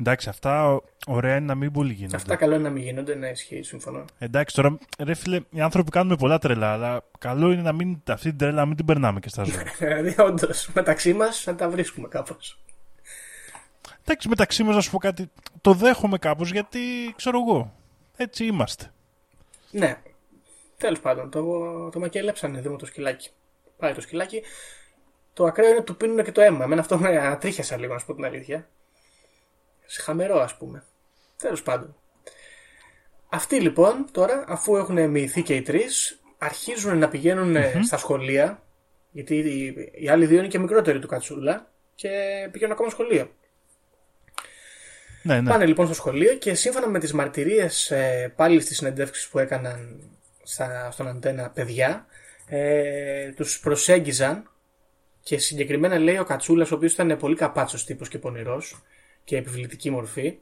Εντάξει, αυτά ωραία είναι να μην πολύ γίνονται. Αυτά καλό είναι να μην γίνονται, ναι, ισχύει, συμφωνώ. Εντάξει, τώρα, ρε φίλε, οι άνθρωποι κάνουμε πολλά τρελά, αλλά καλό είναι να μην, αυτή την τρέλα να μην την περνάμε και στα ζώα. (laughs) Δηλαδή, όντως, μεταξύ μας να τα βρίσκουμε κάπως. Εντάξει, μεταξύ μας να σου πω κάτι, το δέχομαι κάπως γιατί ξέρω εγώ. Έτσι είμαστε. Ναι. Τέλος πάντων, το, το μακελέψανε εδώ με το σκυλάκι. Πάει το σκυλάκι. Το ακραίο είναι ότι του πίνουν και το αίμα. Εμένα αυτό με ανατρίχιασα λίγο, να σου πω την αλήθεια. Σε χαμερό, ας πούμε. Τέλος πάντων. Αυτοί λοιπόν τώρα, αφού έχουν μοιηθεί και οι τρεις, αρχίζουν να πηγαινουν στα σχολεία. Γιατί οι, οι άλλοι δύο είναι και μικρότεροι του Κατσούλα και πηγαίνουν ακόμα σχολείο. Ναι, ναι. Πάνε λοιπόν στο σχολείο και σύμφωνα με τις μαρτυρίες ε, πάλι στις συνεντεύξεις που έκαναν στα, στον αντένα παιδιά, ε, τους προσέγγιζαν και συγκεκριμένα λέει ο Κατσούλας, ο οποίος ήταν πολύ καπάτσος τύπος και πονηρός και επιβλητική μορφή,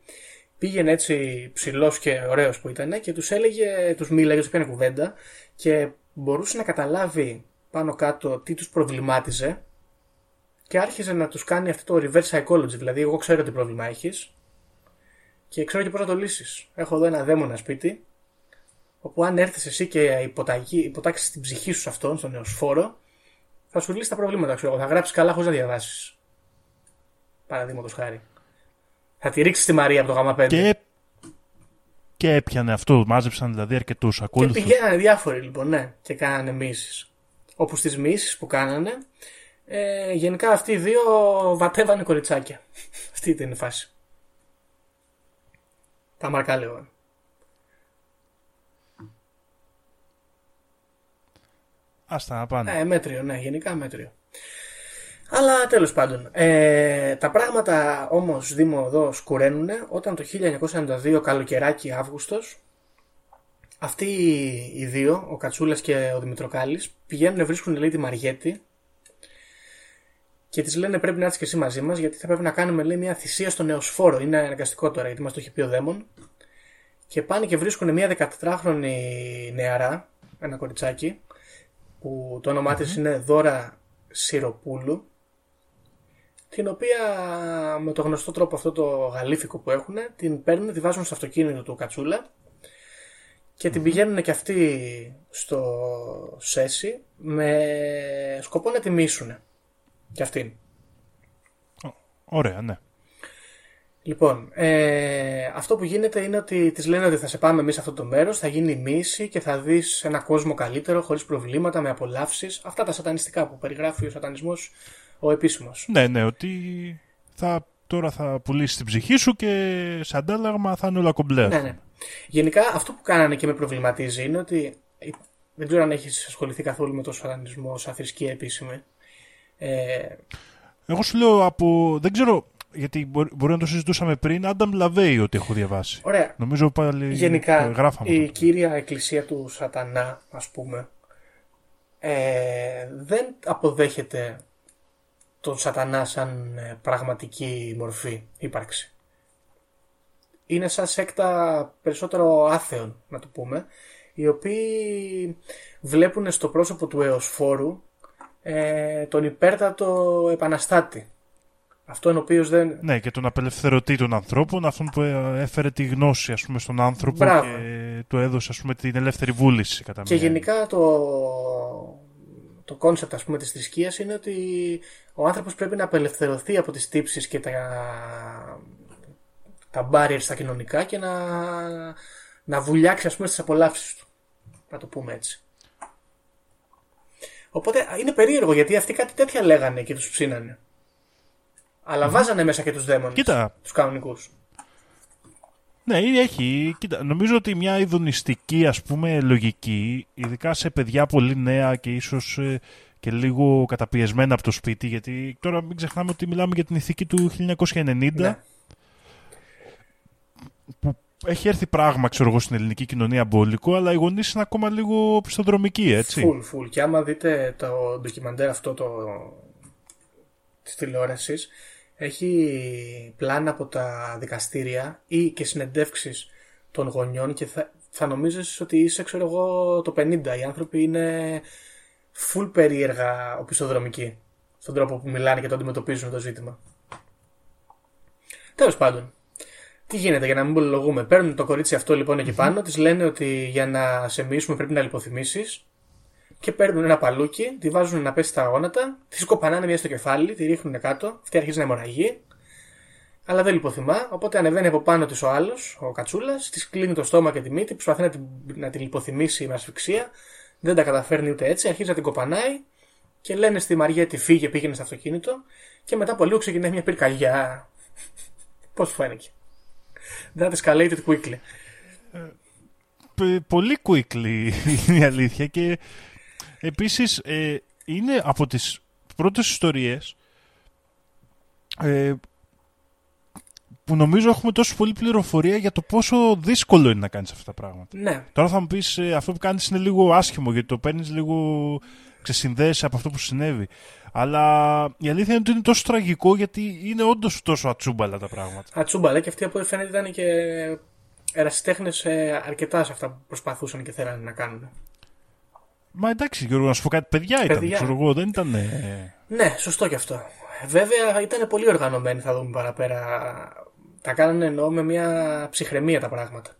πήγαινε έτσι ψηλός και ωραίος που ήταν και τους έλεγε, τους μίλαγε, τους έπαιρνε κουβέντα και μπορούσε να καταλάβει πάνω κάτω τι τους προβλημάτιζε και άρχιζε να τους κάνει αυτό το reverse psychology, δηλαδή εγώ ξέρω τι πρόβλημα έχεις και ξέρω και πώς να το λύσεις. Έχω εδώ ένα δαίμονα σπίτι, όπου αν έρθεις εσύ και υποτάξεις την ψυχή σου σε αυτόν, στον νεοσφόρο, θα σου λύσει τα προβλήματα. Ξέρω, θα γράψεις καλά χωρίς να διαβάσεις. Παραδείγματος χάρη. Θα τη ρίξεις τη Μαρία από το γάμα 5. Και, και έπιανε αυτό, μάζεψαν δηλαδή αρκετούς Και ακόλουθους. πηγαίνανε διάφοροι λοιπόν, ναι, και κάνανε μίσεις. Όπου στις μίσεις που κάνανε, ε, γενικά αυτοί οι δύο βατεύανε κοριτσάκια. (laughs) Αυτή ήταν η φάση. Τα μαρκά λέω. Άστα να πάνε. Ε, μέτριο, ναι, γενικά μέτριο. Αλλά τέλος πάντων, ε, τα πράγματα όμως Δήμο εδώ σκουραίνουν όταν το 1992 καλοκαιράκι Αύγουστος αυτοί οι δύο, ο Κατσούλας και ο Δημητροκάλης, πηγαίνουν βρίσκουν λέει τη Μαριέτη και της λένε πρέπει να έρθεις και εσύ μαζί μας γιατί θα πρέπει να κάνουμε λέει, μια θυσία στο νεοσφόρο. Είναι αναγκαστικό τώρα γιατί μας το έχει πει ο Δαίμον. Και πάνε και βρίσκουν μια 14χρονη νεαρά, ένα κοριτσάκι, που το όνομά της είναι Δώρα Σιροπούλου, την οποία με το γνωστό τρόπο αυτό το γαλήφικο που έχουν, την παίρνουν, τη βάζουν στο αυτοκίνητο του Κατσούλα και την πηγαίνουν και αυτοί στο Σέσι με σκοπό να τη μίσουν. Και αυτήν. Ωραία, ναι. Λοιπόν, ε, αυτό που γίνεται είναι ότι της λένε ότι θα σε πάμε εμείς σε αυτό το μέρος, θα γίνει μίση και θα δεις ένα κόσμο καλύτερο, χωρίς προβλήματα, με απολαύσεις. Αυτά τα σατανιστικά που περιγράφει ο σατανισμός ο επίσημος. Ναι, ναι, ότι θα, τώρα θα πουλήσεις την ψυχή σου και σε αντάλλαγμα θα είναι όλα κομπλέ. Ναι, ναι. Γενικά αυτό που κάνανε και με προβληματίζει είναι ότι. Δεν ξέρω αν έχεις ασχοληθεί καθόλου με το σατανισμό σαν θρησκεία επίσημη. Ε, Εγώ σου λέω από. Δεν ξέρω. Γιατί μπορεί, μπορεί να το συζητούσαμε πριν. Άνταμ Λαβέη ότι έχω διαβάσει. ωραία. Νομίζω πάλι. Γενικά, ε, γράφαμε. η τότε. κύρια εκκλησία του σατανά, ας πούμε, ε, δεν αποδέχεται τον σατανά σαν ε, πραγματική μορφή ύπαρξη. είναι σαν σέκτα περισσότερο άθεων, να το πούμε, οι οποίοι βλέπουν στο πρόσωπο του Εωσφόρου ε, τον υπέρτατο επαναστάτη. Αυτόν ο οποίος δεν... Ναι, και τον απελευθερωτή των ανθρώπων, αυτόν που ε, έφερε τη γνώση ας πούμε, στον άνθρωπο Μπράβο. και του έδωσε ας πούμε, την ελεύθερη βούληση. Κατά Και μία γενικά το, το concept ας πούμε της θρησκείας είναι ότι ο άνθρωπος πρέπει να απελευθερωθεί από τις τύψεις και τα, τα barriers στα κοινωνικά και να, να βουλιάξει ας πούμε στις απολαύσεις του. Να το πούμε έτσι. Οπότε α, είναι περίεργο γιατί αυτοί κάτι τέτοια λέγανε και τους ψήνανε. Αλλά βάζανε μέσα και τους δαίμονες. Κοίτα. Τους κανονικούς. Ναι, ή έχει. Κοίτα, νομίζω ότι μια ειδονιστική ας πούμε λογική, ειδικά σε παιδιά πολύ νέα και ίσως ε, και λίγο καταπιεσμένα από το σπίτι, γιατί τώρα μην ξεχνάμε ότι μιλάμε για την ηθική του 1990, Ναι. που έχει έρθει πράγμα, ξέρω εγώ, στην ελληνική κοινωνία μπόλικο, αλλά οι γονείς είναι ακόμα λίγο πιστοδρομικοί, έτσι. Φουλ, φουλ. Και άμα δείτε το ντοκιμαντέρ αυτό το... της τηλεόρασης, έχει πλάνα από τα δικαστήρια ή και συνεντεύξεις των γονιών και θα, θα νομίζεις ότι είσαι, ξέρω εγώ, το 50. Οι άνθρωποι είναι full περίεργα οπισθοδρομικοί στον τρόπο που μιλάνε και το αντιμετωπίζουν το ζήτημα. Τέλος πάντων. Τι γίνεται για να μην πολυλογούμε; Παίρνουν το κορίτσι αυτό λοιπόν εκεί πάνω, της λένε ότι για να σε μίσουμε πρέπει να λιποθυμήσεις. Και παίρνουν ένα παλούκι, τη βάζουν να πέσει στα γόνατα, τη σκοπανάνε μια στο κεφάλι, τη ρίχνουν κάτω, αυτή αρχίζει να αιμορραγεί. Αλλά δεν λιποθυμά, οπότε ανεβαίνει από πάνω της ο άλλος, ο Κατσούλας, της κλείνει το στόμα και τη μύτη, προσπαθεί να την, να την λιποθυμήσει με ασφυξία. Δεν τα καταφέρνει ούτε έτσι, αρχίζει να την κοπανάει και λένε στη Μαριέτη φύγε, πήγαινε στο αυτοκίνητο και μετά από λίγο ξεκινάει μια πυρκαγιά. (laughs) Πώς φαίνεται. That escalated quickly. Π- πολύ quickly είναι (laughs) η αλήθεια και επίσης ε, είναι από τις πρώτες ιστορίες ε, που νομίζω έχουμε τόσο πολύ πληροφορία για το πόσο δύσκολο είναι να κάνεις αυτά τα πράγματα. Ναι, Τώρα θα μου πεις ε, αυτό που κάνεις είναι λίγο άσχημο γιατί το παίρνεις λίγο ξεσυνδέεσαι από αυτό που συνέβη. Αλλά η αλήθεια είναι ότι είναι τόσο τραγικό γιατί είναι όντως τόσο ατσούμπαλα τα πράγματα. ατσούμπαλα και αυτοί από ό,τι φαίνεται ήταν και ερασιτέχνες αρκετά σε αυτά που προσπαθούσαν και θέλανε να κάνουν. Μα εντάξει Γιώργο να σου πω κάτι, παιδιά ήταν, Παιδιά. ξέρω εγώ, δεν ήταν... ε, Ναι, σωστό κι αυτό. Βέβαια ήταν πολύ οργανωμένοι, θα δούμε παραπέρα. Τα κάνανε εννοώ με μια ψυχραιμία τα πράγματα.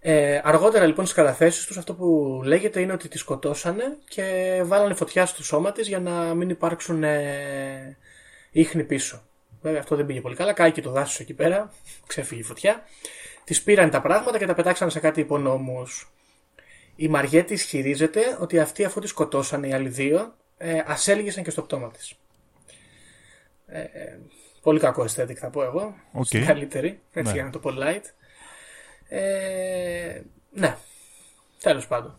Ε, αργότερα λοιπόν στις καταθέσεις τους αυτό που λέγεται είναι ότι τη σκοτώσανε και βάλανε φωτιά στο σώμα της για να μην υπάρξουν ε, ίχνη πίσω. Βέβαια αυτό δεν πήγε πολύ καλά, κάηκε το δάσος εκεί πέρα, ξέφυγε η φωτιά. Τις πήραν τα πράγματα και τα πετάξαν σε κάτι υπονόμους. Η Μαριέτη ισχυρίζεται ότι αυτοί αφού τη σκοτώσανε οι άλλοι δύο, ε, ασέλγησαν και στο πτώμα της. Ε, ε, πολύ κακό aesthetic θα πω εγώ. Οκ. Στην καλύτερη, έτσι Ναι. για να το πω light. Ε, ναι, τέλος πάντων.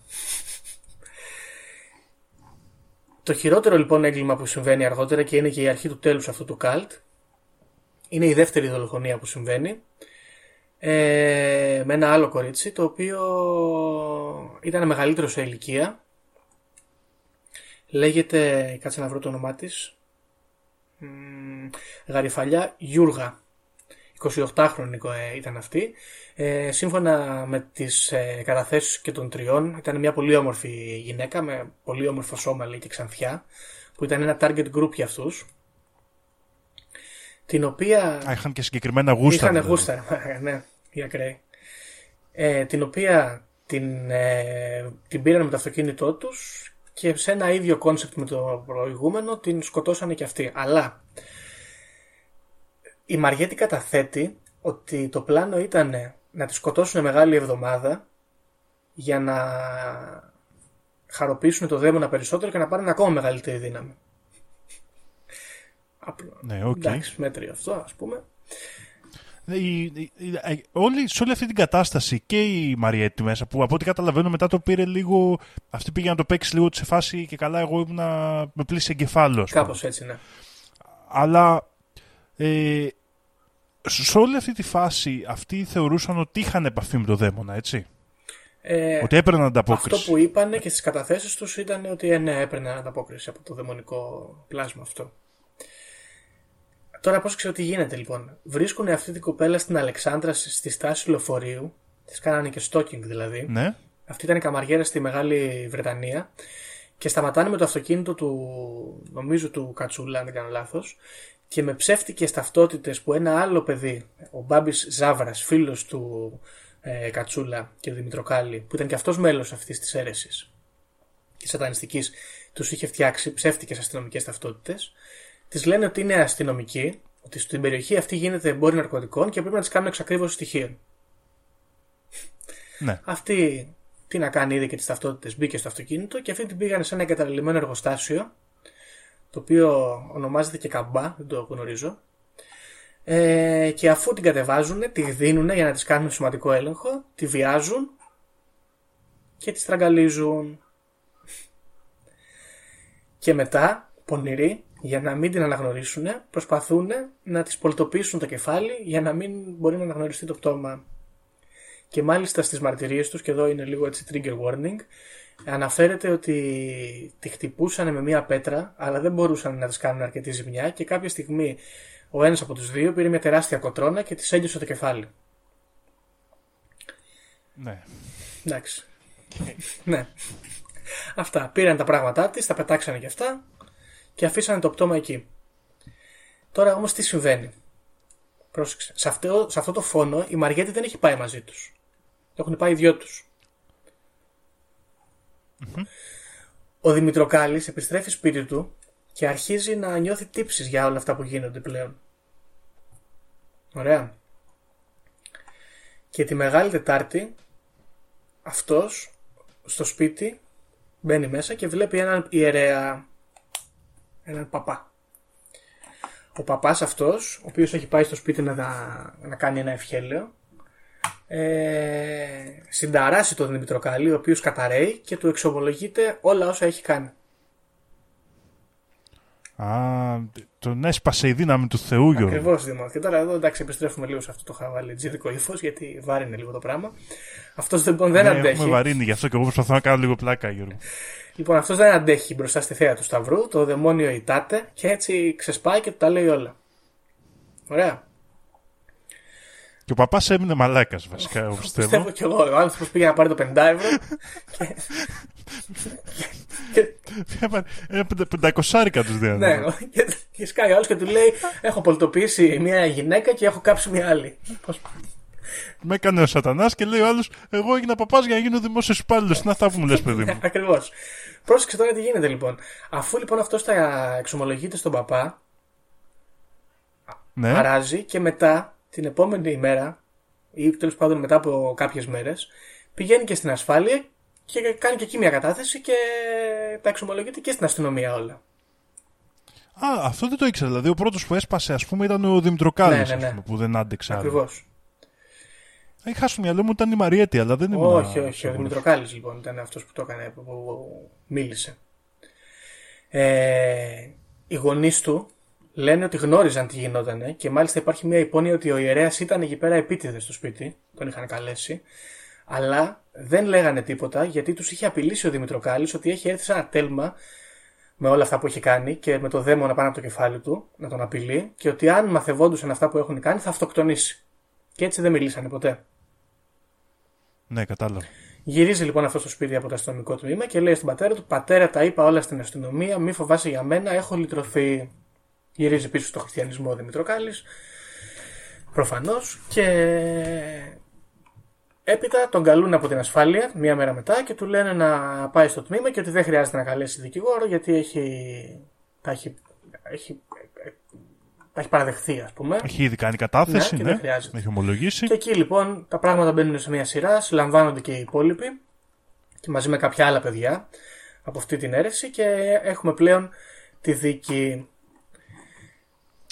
Το χειρότερο λοιπόν έγκλημα που συμβαίνει αργότερα και είναι και η αρχή του τέλους αυτού του καλτ είναι η δεύτερη δολοφονία που συμβαίνει ε, με ένα άλλο κορίτσι το οποίο ήταν μεγαλύτερο σε ηλικία λέγεται, κάτσε να βρω το όνομά της Μ, Γαριφαλιά Γιούργα 28χρονη ε, ήταν αυτή ε, σύμφωνα με τις ε, καταθέσεις και των τριών ήταν μια πολύ όμορφη γυναίκα με πολύ όμορφο σώμα λέει και ξανθιά που ήταν ένα target group για αυτούς την οποία Α, είχαν και συγκεκριμένα γούστα. Είχαν δηλαδή. γούστα, (laughs) ναι, οι ακραίοι. Ε, την οποία την, ε, την πήραν με το αυτοκίνητό τους και σε ένα ίδιο concept με το προηγούμενο την σκοτώσανε και αυτοί. Αλλά η Μαριέτη καταθέτει ότι το πλάνο ήταν να τη σκοτώσουν μεγάλη εβδομάδα για να χαροποιήσουν το δαίμονα περισσότερο και να πάρουν ακόμα μεγαλύτερη δύναμη. Απλό. Ναι, οκ. Εντάξει, μέτριο αυτό, ας πούμε. Η- η- η- ε, όλη, σε όλη αυτή την κατάσταση και η Μαριέτη μέσα που από ό,τι καταλαβαίνω μετά το πήρε λίγο. Αυτή πήγε να το παίξει λίγο σε φάση και καλά. Εγώ ήμουν με πλήση εγκεφάλου. ας πούμε. Κάπως έτσι, ναι. Αλλά ε, σε όλη αυτή τη φάση αυτοί θεωρούσαν ότι είχαν επαφή με το δαίμονα, έτσι; Ε, ότι έπαιρναν αυτό ανταπόκριση. που είπανε και στις καταθέσεις τους ήταν ότι ε, ναι, έπαιρνε ανταπόκριση από το δαιμονικό πλάσμα αυτό. Τώρα πώς ξέρω τι γίνεται λοιπόν. Βρίσκουν αυτή την κοπέλα στην Αλεξάνδρα στη στάση λεωφορείου. Της κάνανε και stalking δηλαδή. Ναι. Αυτή ήταν η καμαριέρα στη Μεγάλη Βρετανία. Και σταματάνε με το αυτοκίνητο του, νομίζω του Κατσούλα, αν δεν κάνω λάθος. Και με ψεύτικες ταυτότητες που ένα άλλο παιδί, ο Μπάμπης Ζάβρας, φίλος του ε, Κατσούλα και του Δημητροκάλη, που ήταν και αυτός μέλος αυτής της αίρεσης τη σατανιστικής, τους είχε φτιάξει ψεύτικες αστυνομικές ταυτότητες. Της λένε ότι είναι αστυνομική, ότι στην περιοχή αυτή γίνεται εμπόριο ναρκωτικών και πρέπει να της κάνουν εξακρίβωση στοιχείων. Ναι. Αυτή τι να κάνει, είδε και τις ταυτότητες, μπήκε στο αυτοκίνητο και αυτή την πήγανε σε ένα εγκαταλελειμμένο εργοστάσιο, το οποίο ονομάζεται και καμπά, δεν το γνωρίζω. Ε, και αφού την κατεβάζουν, τη δίνουν για να της κάνουν σημαντικό έλεγχο, τη βιάζουν και τη στραγγαλίζουν. Και μετά, πονηροί, για να μην την αναγνωρίσουν, προσπαθούν να της πολιτοποιήσουν το κεφάλι για να μην μπορεί να αναγνωριστεί το πτώμα. Και μάλιστα στις μαρτυρίες τους, και εδώ είναι λίγο έτσι trigger warning, αναφέρεται ότι τη χτυπούσαν με μία πέτρα, αλλά δεν μπορούσαν να της κάνουν αρκετή ζημιά και κάποια στιγμή ο ένας από τους δύο πήρε μια τεράστια κοτρόνα και της έγγιωσε το κεφάλι. Ναι. Εντάξει. ναι. Αυτά. Πήραν τα πράγματά της, τα πετάξανε και αυτά και αφήσανε το πτώμα εκεί. Τώρα όμως τι συμβαίνει; Πρόσεξε. Σε αυτό, σε αυτό το φόνο η Μαριέτη δεν έχει πάει μαζί τους. Έχουν πάει οι δυο τους. Ο Δημητροκάλης επιστρέφει σπίτι του και αρχίζει να νιώθει τύψεις για όλα αυτά που γίνονται πλέον. Ωραία. Και τη Μεγάλη Τετάρτη αυτός στο σπίτι μπαίνει μέσα και βλέπει έναν ιερέα, έναν παπά. Ο παπάς αυτός, ο οποίος έχει πάει στο σπίτι να, να κάνει ένα ευχέλαιο, ε, συνταράσει τον Δημητροκάλη, ο οποίος καταραίει και του εξομολογείται όλα όσα έχει κάνει. Α, τον έσπασε η δύναμη του Θεού, Γιώργο. Ακριβώς, Δήμο. Και τώρα εδώ εντάξει, επιστρέφουμε λίγο σε αυτό το χαβαλιτζίδικο ύφος, γιατί βάρινε λίγο το πράγμα. Αυτός λοιπόν δεν ναι, αντέχει. Έχουμε βαρύνει, γι' αυτό και εγώ προσπαθώ να κάνω λίγο πλάκα, Γιώργο. Λοιπόν, αυτός δεν αντέχει μπροστά στη θέα του Σταυρού, το δαιμόνιο ητάται και έτσι ξεσπάει και του τα λέει όλα. Ωραία. Και ο παπάς έμεινε μαλάκας, βασικά, εγώ πιστεύω. Πιστεύω κι εγώ. Ο άνθρωπος πήγε να πάρει το 50 ευρώ. και... Ένα πεντακοσάρικα τους δίνανε. ναι, και, και σκάει ο άλλος και του λέει: Έχω πολιτοποιήσει μια γυναίκα και έχω κάψει μια άλλη. Πώς... Με έκανε ο Σατανάς και λέει ο άλλος: Εγώ έγινα παπάς για να γίνω δημόσιος υπάλληλος. Είναι αυτά που μου λες, παιδί μου. (laughs) Ακριβώς. Πρόσεξε τώρα τι γίνεται λοιπόν. Αφού λοιπόν αυτός τα εξομολογείται στον παπά, ναι. αράζει και μετά την επόμενη ημέρα, ή τέλος πάντων μετά από κάποιες μέρες, πηγαίνει και στην ασφάλεια και κάνει και εκεί μια κατάθεση και τα εξομολογείται και στην αστυνομία όλα. Α, αυτό δεν το ήξερα. Δηλαδή, ο πρώτος που έσπασε, ας πούμε, ήταν ο Δημητροκάλης, Ναι, ναι, ναι. που δεν άντεξε άλλο. Ακριβώς. Είχα στο μυαλό μου ήταν η Μαριέτη, αλλά δεν ήμουν. Όχι, όχι. Ο σίγουρος. Δημητροκάλης λοιπόν ήταν αυτός που το έκανε, που, που μίλησε. Ε, οι γονείς του λένε ότι γνώριζαν τι γινότανε και μάλιστα υπάρχει μια υπόνοια ότι ο ιερέας ήταν εκεί πέρα επίτηδες στο σπίτι, τον είχαν καλέσει, αλλά δεν λέγανε τίποτα γιατί τους είχε απειλήσει ο Δημητροκάλης ότι έχει έρθει σε ένα τέλμα με όλα αυτά που έχει κάνει και με το δαίμονα πάνω από το κεφάλι του να τον απειλεί και ότι αν μαθευόντουσαν αυτά που έχουν κάνει θα αυτοκτονήσει. Και έτσι δεν μιλήσανε ποτέ. Ναι, κατάλαβα. Γυρίζει λοιπόν αυτό στο σπίτι από το αστυνομικό τμήμα και λέει στον πατέρα του: Πατέρα, τα είπα όλα στην αστυνομία, μη φοβάσαι για μένα, έχω λυτρωθεί. Γυρίζει πίσω στο χριστιανισμό ο Δημητροκάλης. Προφανώς. Και έπειτα τον καλούν από την ασφάλεια μία μέρα μετά και του λένε να πάει στο τμήμα και ότι δεν χρειάζεται να καλέσει δικηγόρο γιατί έχει. Τα έχει, έχει, τα έχει παραδεχθεί, ας πούμε. Έχει ήδη κάνει κατάθεση, Ναι, και ναι. δεν χρειάζεται. Έχει ομολογήσει. Και εκεί λοιπόν τα πράγματα μπαίνουν σε μια σειρά, συλλαμβάνονται και οι υπόλοιποι και μαζί με κάποια άλλα παιδιά από αυτή την αίρεση και έχουμε πλέον τη δίκη.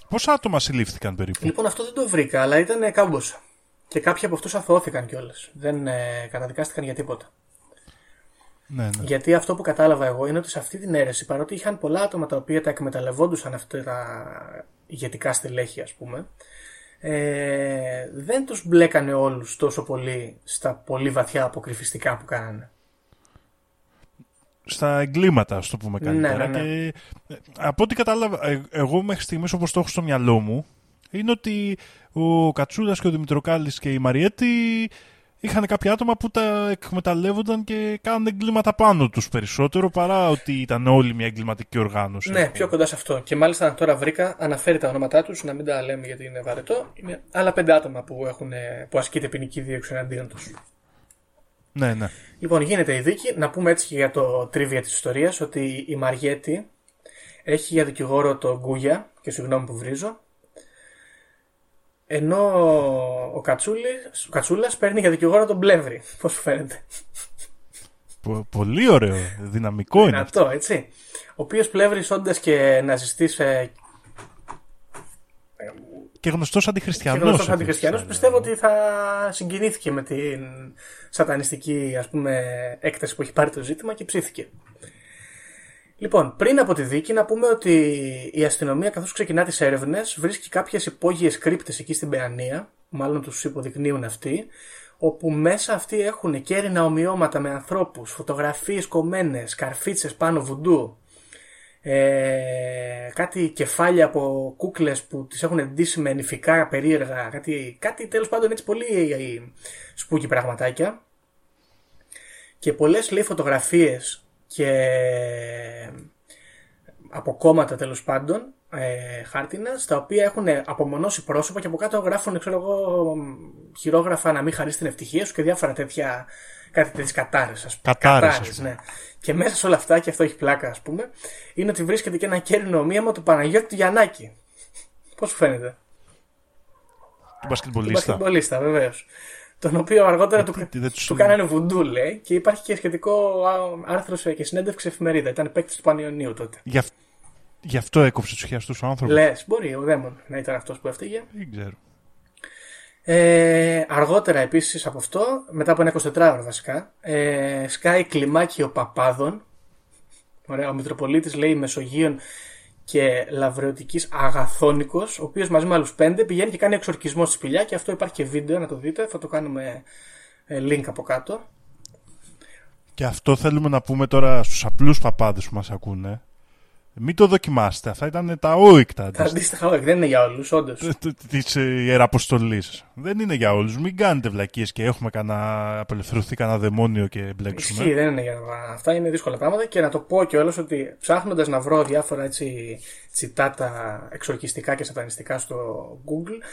Πόσα άτομα συλλήφθηκαν περίπου; Λοιπόν, αυτό δεν το βρήκα, αλλά ήταν κάμποσα. Και κάποιοι από αυτούς αθωώθηκαν κιόλας. Δεν ε, καταδικάστηκαν για τίποτα. Ναι, ναι. Γιατί αυτό που κατάλαβα εγώ είναι ότι σε αυτή την αίρεση, παρότι είχαν πολλά άτομα τα οποία τα εκμεταλλευόντουσαν αυτά τα ηγετικά στελέχη, ας πούμε, ε, δεν τους μπλέκανε όλους τόσο πολύ στα πολύ βαθιά αποκρυφιστικά που κάνανε. στα εγκλήματα, ας το πούμε καλύτερα. Ναι, ναι, ναι. Και, ε, από ό,τι κατάλαβα, ε, εγώ μέχρι στιγμής όπως το έχω στο μυαλό μου, είναι ότι ο Κατσούλας και ο Δημητροκάλης και η Μαριέτη είχαν κάποια άτομα που τα εκμεταλλεύονταν και κάνανε εγκλήματα πάνω τους περισσότερο παρά ότι ήταν όλοι μια εγκληματική οργάνωση. Ναι, πιο κοντά σε αυτό. Και μάλιστα τώρα βρήκα, αναφέρει τα ονόματά τους, να μην τα λέμε γιατί είναι βαρετό. Είναι άλλα πέντε άτομα που, έχουν, που ασκείται ποινική δίωξη εναντίον τους. Ναι, ναι. Λοιπόν, γίνεται η δίκη. Να πούμε έτσι και για το τρίβια της ιστορίας ότι η Μαριέτη έχει για δικηγόρο τον Γκούγια, και συγγνώμη που βρίζω, ενώ ο, Κατσούλης, ο Κατσούλας παίρνει για δικηγόρο τον Πλεύρη. Πώς σου φαίνεται. Πο- πολύ ωραίο, δυναμικό είναι. Δυνατό, έτσι. Ο οποίος Πλεύρης όντας και ναζιστής ε, Και γνωστός και αντιχριστιανό. γνωστός αντιχριστιανός, πιστεύω ότι θα συγκινήθηκε με την σατανιστική ας πούμε, έκταση που έχει πάρει το ζήτημα και ψήθηκε. Λοιπόν, πριν από τη δίκη να πούμε ότι η αστυνομία καθώς ξεκινά τις έρευνες βρίσκει κάποιες υπόγειες κρύπτες εκεί στην Παιανία, μάλλον τους υποδεικνύουν αυτοί, όπου μέσα αυτοί έχουν κέρινα ομοιώματα με ανθρώπους, φωτογραφίες κομμένες, καρφίτσες πάνω βουντού, ε, κάτι κεφάλια από κούκλες που τις έχουν εντύσει με νηφικά περίεργα, κάτι, κάτι τέλος πάντων έτσι πολύ ε, σπούκι πραγματάκια. Και πολλές λέει φωτογραφίες και από κόμματα τέλος πάντων ε, χάρτινα, στα οποία έχουν απομονώσει πρόσωπα και από κάτω γράφουν, ξέρω εγώ, χειρόγραφα να μην χαρίσει την ευτυχία σου και διάφορα τέτοια. Κάτι τέτοιες κατάρε, ας πούμε. Κατάρες, ας Κατάρες, ναι. Και μέσα σε όλα αυτά, και αυτό έχει πλάκα, ας πούμε, είναι ότι βρίσκεται και ένα κέρινο ομοίωμα του Παναγιώτη του Γιαννάκη. Πώς σου φαίνεται; Του Του μπασκετμπολίστα. μπασκετμπολίστα, βεβαίως. Τον οποίο αργότερα του, τι δεν τους- του κάνανε βουντού, λέει, και υπάρχει και σχετικό α, άρθρο σε- και συνέντευξη εφημερίδα. Ήταν παίκτης του Πανιωνίου τότε. Γι' αυ- Γι' αυτό έκοψε τους χιαστού ο άνθρωπος. Λες, μπορεί ο Δαίμον να ήταν αυτός που έφταιγε. Δεν ξέρω. Ε, αργότερα επίσης από αυτό, μετά από ένα 24ωρο βασικά, ε, σκάει κλιμάκιο παπάδων. Ωραία, ο Μητροπολίτης λέει Μεσογείων και Λαβρεωτικής Αγαθόνικος, ο οποίος μαζί με άλλους πέντε πηγαίνει και κάνει εξορκισμό στη σπηλιά και αυτό υπάρχει και βίντεο να το δείτε. Θα το κάνουμε ε, link από κάτω. Και αυτό θέλουμε να πούμε τώρα στους απλούς παπάδες που μας ακούνε. Μην το δοκιμάστε. Αυτά ήταν τα όικτα Τα αντίστοιχα, όχι, δεν είναι για όλους, όντως. της ιεραποστολής. Δεν είναι για όλους. Μην κάνετε βλακίες και έχουμε κανένα. απελευθερωθεί κανένα δαιμόνιο και μπλέξουμε. Ισχύει, δεν είναι για να... Αυτά είναι δύσκολα πράγματα και να το πω κιόλας ότι ψάχνοντας να βρω διάφορα έτσι τσιτάτα εξορκιστικά και σατανιστικά στο Google,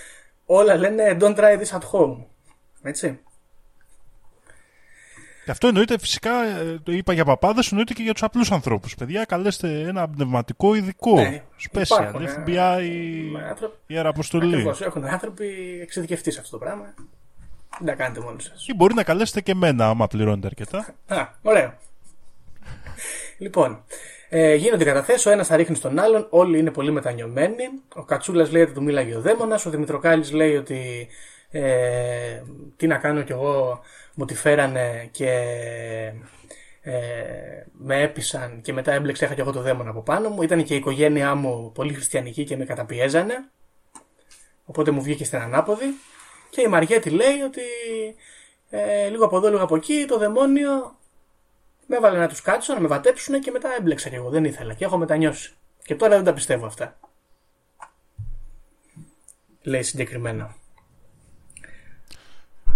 όλα λένε Don't try this at home. Έτσι. Και αυτό εννοείται φυσικά, ε, το είπα για παπάδες, εννοείται και για τους απλούς ανθρώπους. Παιδιά, καλέστε ένα πνευματικό ειδικό. Ναι, special. υπάρχουν, ε, FBI, με άνθρωποι- ιεραποστολή. Ακριβώς, έχουν άνθρωποι εξειδικευτείς σε αυτό το πράγμα. Δεν τα κάνετε μόνοι σας. Ή μπορεί να καλέσετε και εμένα, άμα πληρώνετε αρκετά. Α, ωραίο. λοιπόν, ε, γίνονται καταθέσεις, ο ένας θα ρίχνει στον άλλον, όλοι είναι πολύ μετανιωμένοι. Ο Κατσούλας λέει ότι του μίλαγε ο Δαίμονας, ο Δημητροκάλης λέει ότι ε, τι να κάνω κι εγώ, μου τη φέρανε και ε, με έπεισαν και μετά έμπλεξα, είχα κι εγώ το δαίμονα από πάνω μου. Ήταν και η οικογένειά μου πολύ χριστιανική και με καταπιέζανε. Οπότε μου βγήκε στην ανάποδη. Και η Μαριέτη λέει ότι ε, λίγο από εδώ, λίγο από εκεί, το δαιμόνιο με έβαλε να τους κάτσω, να με βατέψουν και μετά έμπλεξα κι εγώ. Δεν ήθελα και έχω μετανιώσει. Και τώρα δεν τα πιστεύω αυτά. Λέει συγκεκριμένα.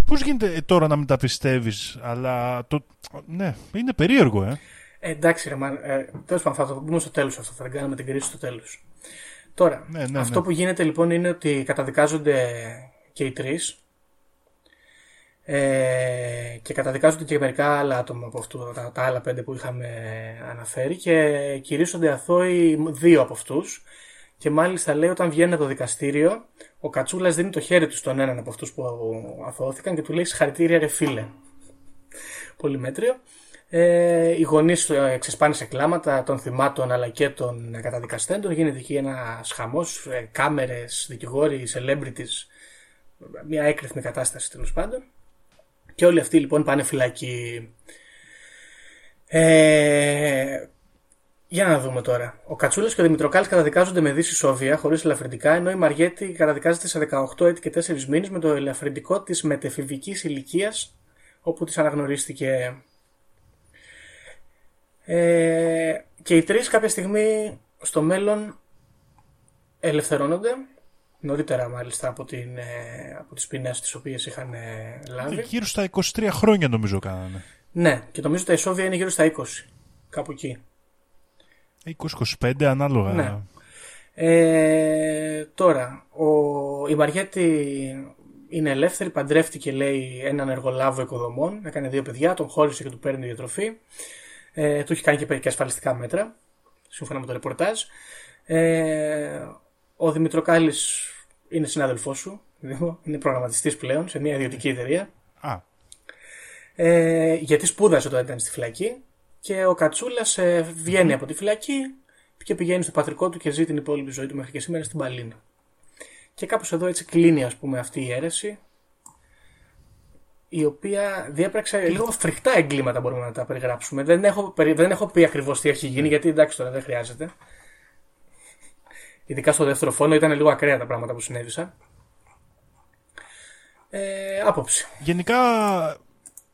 Πώς γίνεται ε, τώρα να μην τα πιστεύεις, αλλά. Το... Ναι, είναι περίεργο, ε. Ε, εντάξει, ρε, μαν, ε, τέλος πάντων, θα το πούμε στο τέλος αυτό. Θα την κάνουμε την κρίση στο τέλος. Τώρα, Ναι, ναι, αυτό ναι. που γίνεται λοιπόν είναι ότι καταδικάζονται και οι τρεις. Ε, και καταδικάζονται και μερικά άλλα άτομα από αυτού, τα, τα άλλα πέντε που είχαμε αναφέρει και κηρύσσονται αθώοι δύο από αυτούς και μάλιστα λέει όταν βγαίνει από το δικαστήριο ο Κατσούλας δίνει το χέρι του στον έναν από αυτούς που αθώθηκαν και του λέει συγχαρητήρια ρε φίλε πολύ μέτριο ε, οι γονείς ξεσπάνε σε κλάματα των θυμάτων αλλά και των καταδικαστέντων. Γίνεται εκεί ένας χαμός, ε, κάμερες, δικηγόροι, celebrities. Μια έκρηθμη κατάσταση τέλος πάντων. Και όλοι αυτοί λοιπόν πάνε φυλακή. Ε, για να δούμε τώρα. Ο Κατσούλας και ο Δημητροκάλης καταδικάζονται με δύση σόβια, χωρίς ελαφρυντικά, ενώ η Μαριέτη καταδικάζεται σε 18 έτη και 4 μήνες με το ελαφρυντικό της μετεφηβικής ηλικίας, όπου της αναγνωρίστηκε Ε, και οι τρεις κάποια στιγμή στο μέλλον ελευθερώνονται νωρίτερα μάλιστα από, την, ε, από τις ποινές τις οποίες είχαν ε, λάβει. Γύρω στα 23 χρόνια νομίζω κάνανε. Ναι, και νομίζω τα ισόβια είναι γύρω στα 20. Κάπου εκεί. 20-25 ανάλογα. Ναι. Ε, τώρα, ο, η Μαριέτη είναι ελεύθερη, παντρεύτηκε λέει έναν εργολάβο οικοδομών, έκανε δύο παιδιά, τον χώρισε και του παίρνει διατροφή. Ε, του έχει κάνει και, και ασφαλιστικά μέτρα, σύμφωνα με το ρεπορτάζ. Ε, ο Δημητροκάλης είναι συνάδελφός σου, είναι προγραμματιστής πλέον σε μια ιδιωτική εταιρεία. Α, Ε, γιατί σπούδασε όταν ήταν στη φυλακή και ο Κατσούλας ε, βγαίνει από τη φυλακή και πηγαίνει στο πατρικό του και ζει την υπόλοιπη ζωή του μέχρι και σήμερα στην Παλίνη. Και κάπως εδώ έτσι κλείνει ας πούμε αυτή η αίρεση η οποία διέπραξε λίγο φρικτά εγκλήματα μπορούμε να τα περιγράψουμε. Δεν έχω, περι- δεν έχω πει ακριβώς τι έχει γίνει γιατί εντάξει τώρα δεν χρειάζεται. Ειδικά στο δεύτερο φόνο ήταν λίγο ακραία τα πράγματα που συνέβησαν. Ε, άποψη. Γενικά,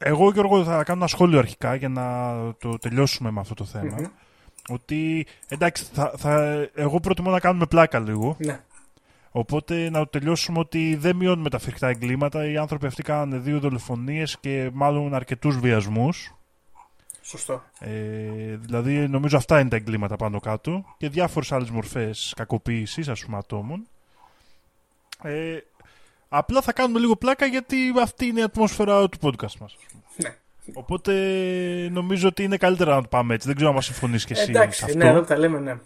εγώ Γιώργο θα κάνω ένα σχόλιο αρχικά για να το τελειώσουμε με αυτό το θεμα Ότι εντάξει, θα, θα, εγώ προτιμώ να κάνουμε πλάκα λίγο. Ναι. Οπότε να το τελειώσουμε ότι δεν μειώνουμε τα φρικτά εγκλήματα. Οι άνθρωποι αυτοί κάνανε δύο δολοφονίες και μάλλον αρκετούς βιασμούς. Σωστό. Ε, δηλαδή, νομίζω αυτά είναι τα εγκλήματα πάνω κάτω και διάφορες άλλες μορφές κακοποίησης, ας πούμε, ατόμων. Ε, απλά θα κάνουμε λίγο πλάκα γιατί αυτή είναι η ατμόσφαιρα του podcast μας. Ναι. Οπότε νομίζω ότι είναι καλύτερα να το πάμε έτσι. Δεν ξέρω αν συμφωνείς και εσύ σε Εντάξει, αυτό. ναι, εδώ που τα λέμε, ναι.